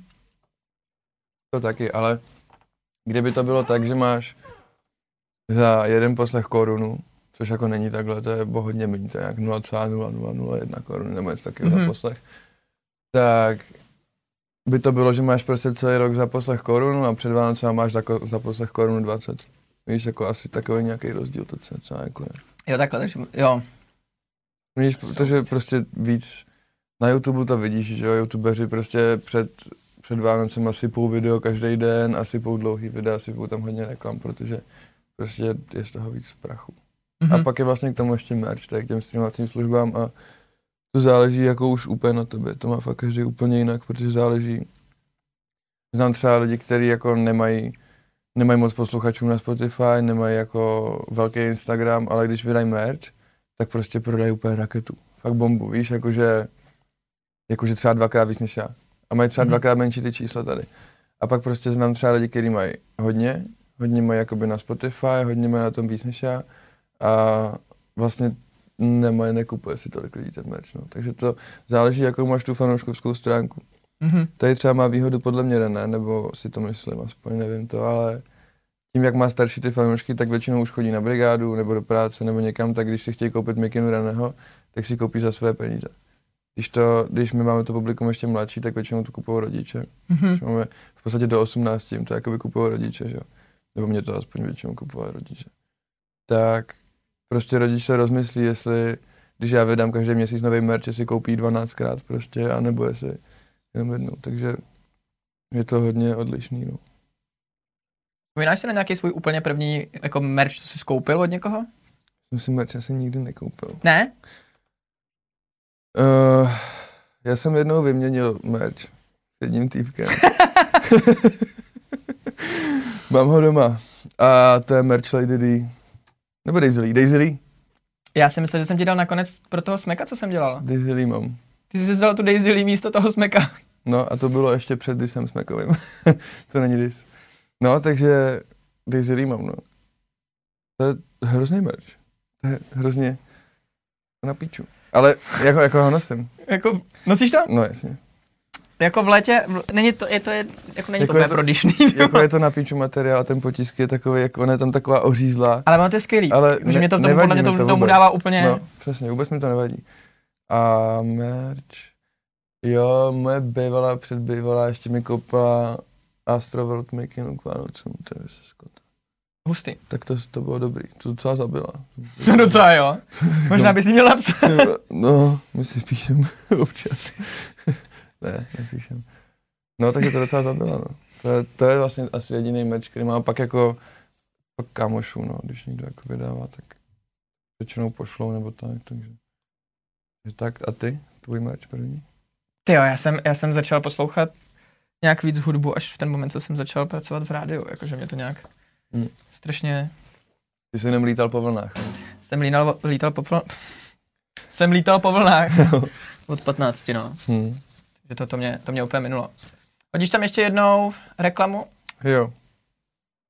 To taky, ale kdyby to bylo tak, že máš za jeden poslech korunu, což jako není takhle, to je o hodně méně, to je jak 0,0001 koruny nebo něco takového
Mhm.
za poslech, tak by to bylo, že máš prostě celý rok za poslech korunu a před Vánocem máš za, za poslech korunu 20. Víš, jako asi takový nějaký rozdíl to cca jako je.
Jo, takhle, takže jo.
Víš, protože prostě víc na YouTube to vidíš, že jo, youtubeři prostě před, před Vánocem asi půl video každý den, asi půl dlouhý videa, asi půl tam hodně reklam, protože prostě je z toho víc prachu.
Mhm.
A pak je vlastně k tomu ještě merch, tak těm streamovacím službám a to záleží jako už úplně na tobě, to má fakt každý úplně jinak, protože záleží. Znám třeba lidi, kteří jako nemají, nemají moc posluchačů na Spotify, nemají jako velký Instagram, ale když vydají merch, tak prostě prodají úplně raketu. Fakt bombu, víš, jakože, jakože třeba dvakrát víc než já. A mají třeba
Mhm.
dvakrát menší ty čísla tady. A pak prostě znám třeba lidi, kteří mají hodně, hodně mají jakoby na Spotify, hodně mají na tom víc než já a vlastně nemají, nekupuje si tolik lidí ten merch, no. Takže to záleží, jakou máš tu fanouškovskou stránku.
Mhm.
Tady třeba má výhodu podle mě René, nebo si to myslím, aspoň nevím to, ale tím, jak má starší ty fanoušky, tak většinou už chodí na brigádu nebo do práce nebo někam, tak když si chtějí koupit mikinu Reného, tak si koupí za své peníze. Když, to, když my máme to publikum ještě mladší, tak většinou to kupují rodiče.
Mhm.
Když máme v podstatě do 18, jim to jakoby kupují rodiče, že jo. Nebo mě to aspoň většinou kupovali rodiče. Tak prostě rodič se rozmyslí, jestli, když já vydám každý měsíc nový merch, jestli koupí 12krát prostě, anebo jestli jenom jednou. Takže je to hodně odlišný, no.
Vzpomínáš si na nějaký svůj úplně první jako merch, co jsi skoupil od někoho?
Jsem si merch asi nikdy nekoupil.
Ne?
Uh, já jsem jednou vyměnil merch s jedním týpkem. Mám ho doma. A to je merch Lady D. Nebo Daisy Lee. Daisy Lee?
Já si myslel, že jsem ti dal nakonec pro toho smeka, co jsem dělal.
Daisy Lee mám.
Ty jsi si vzal tu Daisy Lee místo toho smeka.
No a to bylo ještě před Disem Smekovým. to není Dis. No, takže Daisy Lee mám, no. To je hrozný merch. To je hrozně na píču. Ale jako, jako ho nosím.
Jako, nosíš to?
No jasně.
Jako v létě, v, není to, je to, je, jako není
Jako
to
je
úplně
to-
prodyšný.
Jako je to na píču materiál a ten potisk je takový, jako ona je tam taková ořízlá.
Ale ono to je skvělý.
Ale ne-
mě to tomu,
nevadí
podle mě to,
to
tomu dává úplně...
No, přesně, vůbec mi to nevadí. A merch. Jo, moje bývalá, předbývalá ještě mi koupila Astroworld Makinu k Vánocům, to je se skot.
Hustý.
Tak to, to bylo dobrý, to docela zabila.
To docela jo. Možná bys si měl napsat.
No, my si píšem občas. Ne, nepíšem. No, takže to docela zabila, no. To je, to je vlastně asi jediný merch, který mám pak jako pak kamošů, no, když někdo jako vydává, tak většinou pošlou nebo tak, takže. že tak, a ty? Tvůj merch první?
Ty jo, já jsem, já jsem začal poslouchat nějak víc hudbu až v ten moment, co jsem začal pracovat v rádiu, jakože mě to nějak
Hmm.
strašně...
Ty jsi jenom lítal po vlnách. ne?
Jsem lítal, lítal po vlnách. jsem lítal po vlnách. Od 15, no.
Hm.
Že to, to, mě, to mě úplně minulo. Hodíš tam ještě jednou reklamu?
Jo.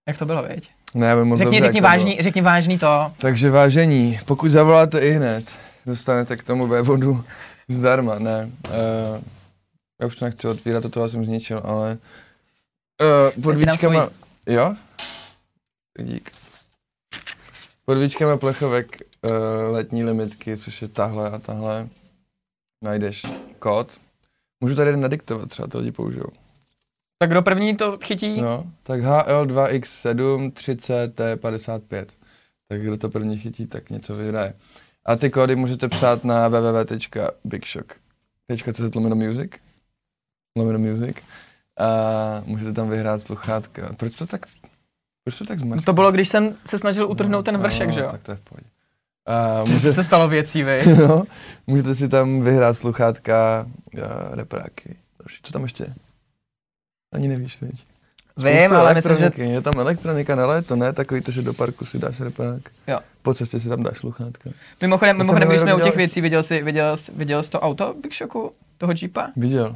Jak to bylo, viď?
Ne, já vím moc
Řekni,
dobře,
řekni,
to
vážný,
bylo.
řekni vážný to.
Takže vážení, pokud zavoláte i hned, dostanete k tomu vévodu zdarma, ne. Uh, já už to nechci otvírat, já jsem zničil, ale uh, pod
ti dám
víčkama, jo? Dík. Pod víčkama plechovek uh, letní limitky, což je tahle a tahle, najdeš kód. Můžu tady jeden nadiktovat, třeba to lidi použijou.
Tak kdo první to chytí?
No, tak HL2X7 30T55. Tak kdo to první chytí, tak něco vyhraje. A ty kódy můžete psát na www.bigshock.cz lomeno music. Lomeno music. A můžete tam vyhrát sluchátka. Proč to tak, proč to tak zmačkal?
No to bylo, když jsem se snažil utrhnout ten vršek,
no,
že jo?
Tak to je v pohodě. A
Může...
můžete,
se stalo věcí, vy.
no, můžete si tam vyhrát sluchátka, a repráky. Další. Co tam ještě je? Ani nevíš, viď?
Vím, ale myslím, že.
Je tam elektronika na léto, ne? Takový to, že do parku si dáš reprák.
Jo.
Po cestě si tam dáš sluchátka.
mimochodem, mimochodem když jsme u těch věcí, viděl jsi, viděl, jsi, viděl jsi to auto Big Shocku, toho Jeepa?
Viděl.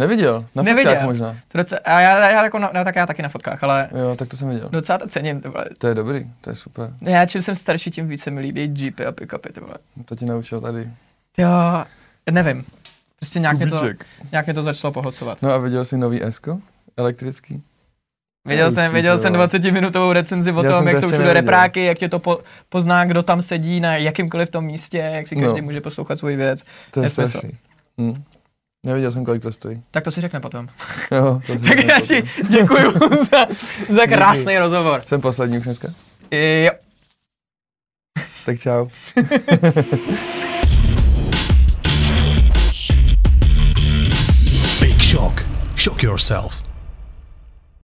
Neviděl, na
Neviděl.
fotkách možná.
To docela, a já, já, jako, no, tak já taky na fotkách, ale
Jo, tak to jsem viděl.
docela to cením, vole.
To je dobrý, to je super.
Já čím jsem starší, tím více mi líbí Jeepy a pick-upy, ty vole.
To ti naučil tady.
Jo, nevím. Prostě nějak mě, to,
Kubíček.
nějak mě to začalo pohodcovat.
No a viděl jsi nový Esko? Elektrický?
Viděl
už
jsem,
si
viděl
to-
jsem 20-minutovou recenzi o
Já
tom,
to
jak jsou
ještě
všude
neviděl.
repráky, jak tě to po, pozná, kdo tam sedí na jakýmkoliv tom místě, jak si každý
No.
může poslouchat svůj věc.
To je
Nesmysl.
strašný. Hm. Neviděl jsem, kolik to stojí.
Tak to si řekne potom.
Jo, to si
tak já
potom.
ti děkuji za, za krásný rozhovor.
Jsem poslední už dneska?
Jo.
Tak čau.
Big Shock. Shock yourself.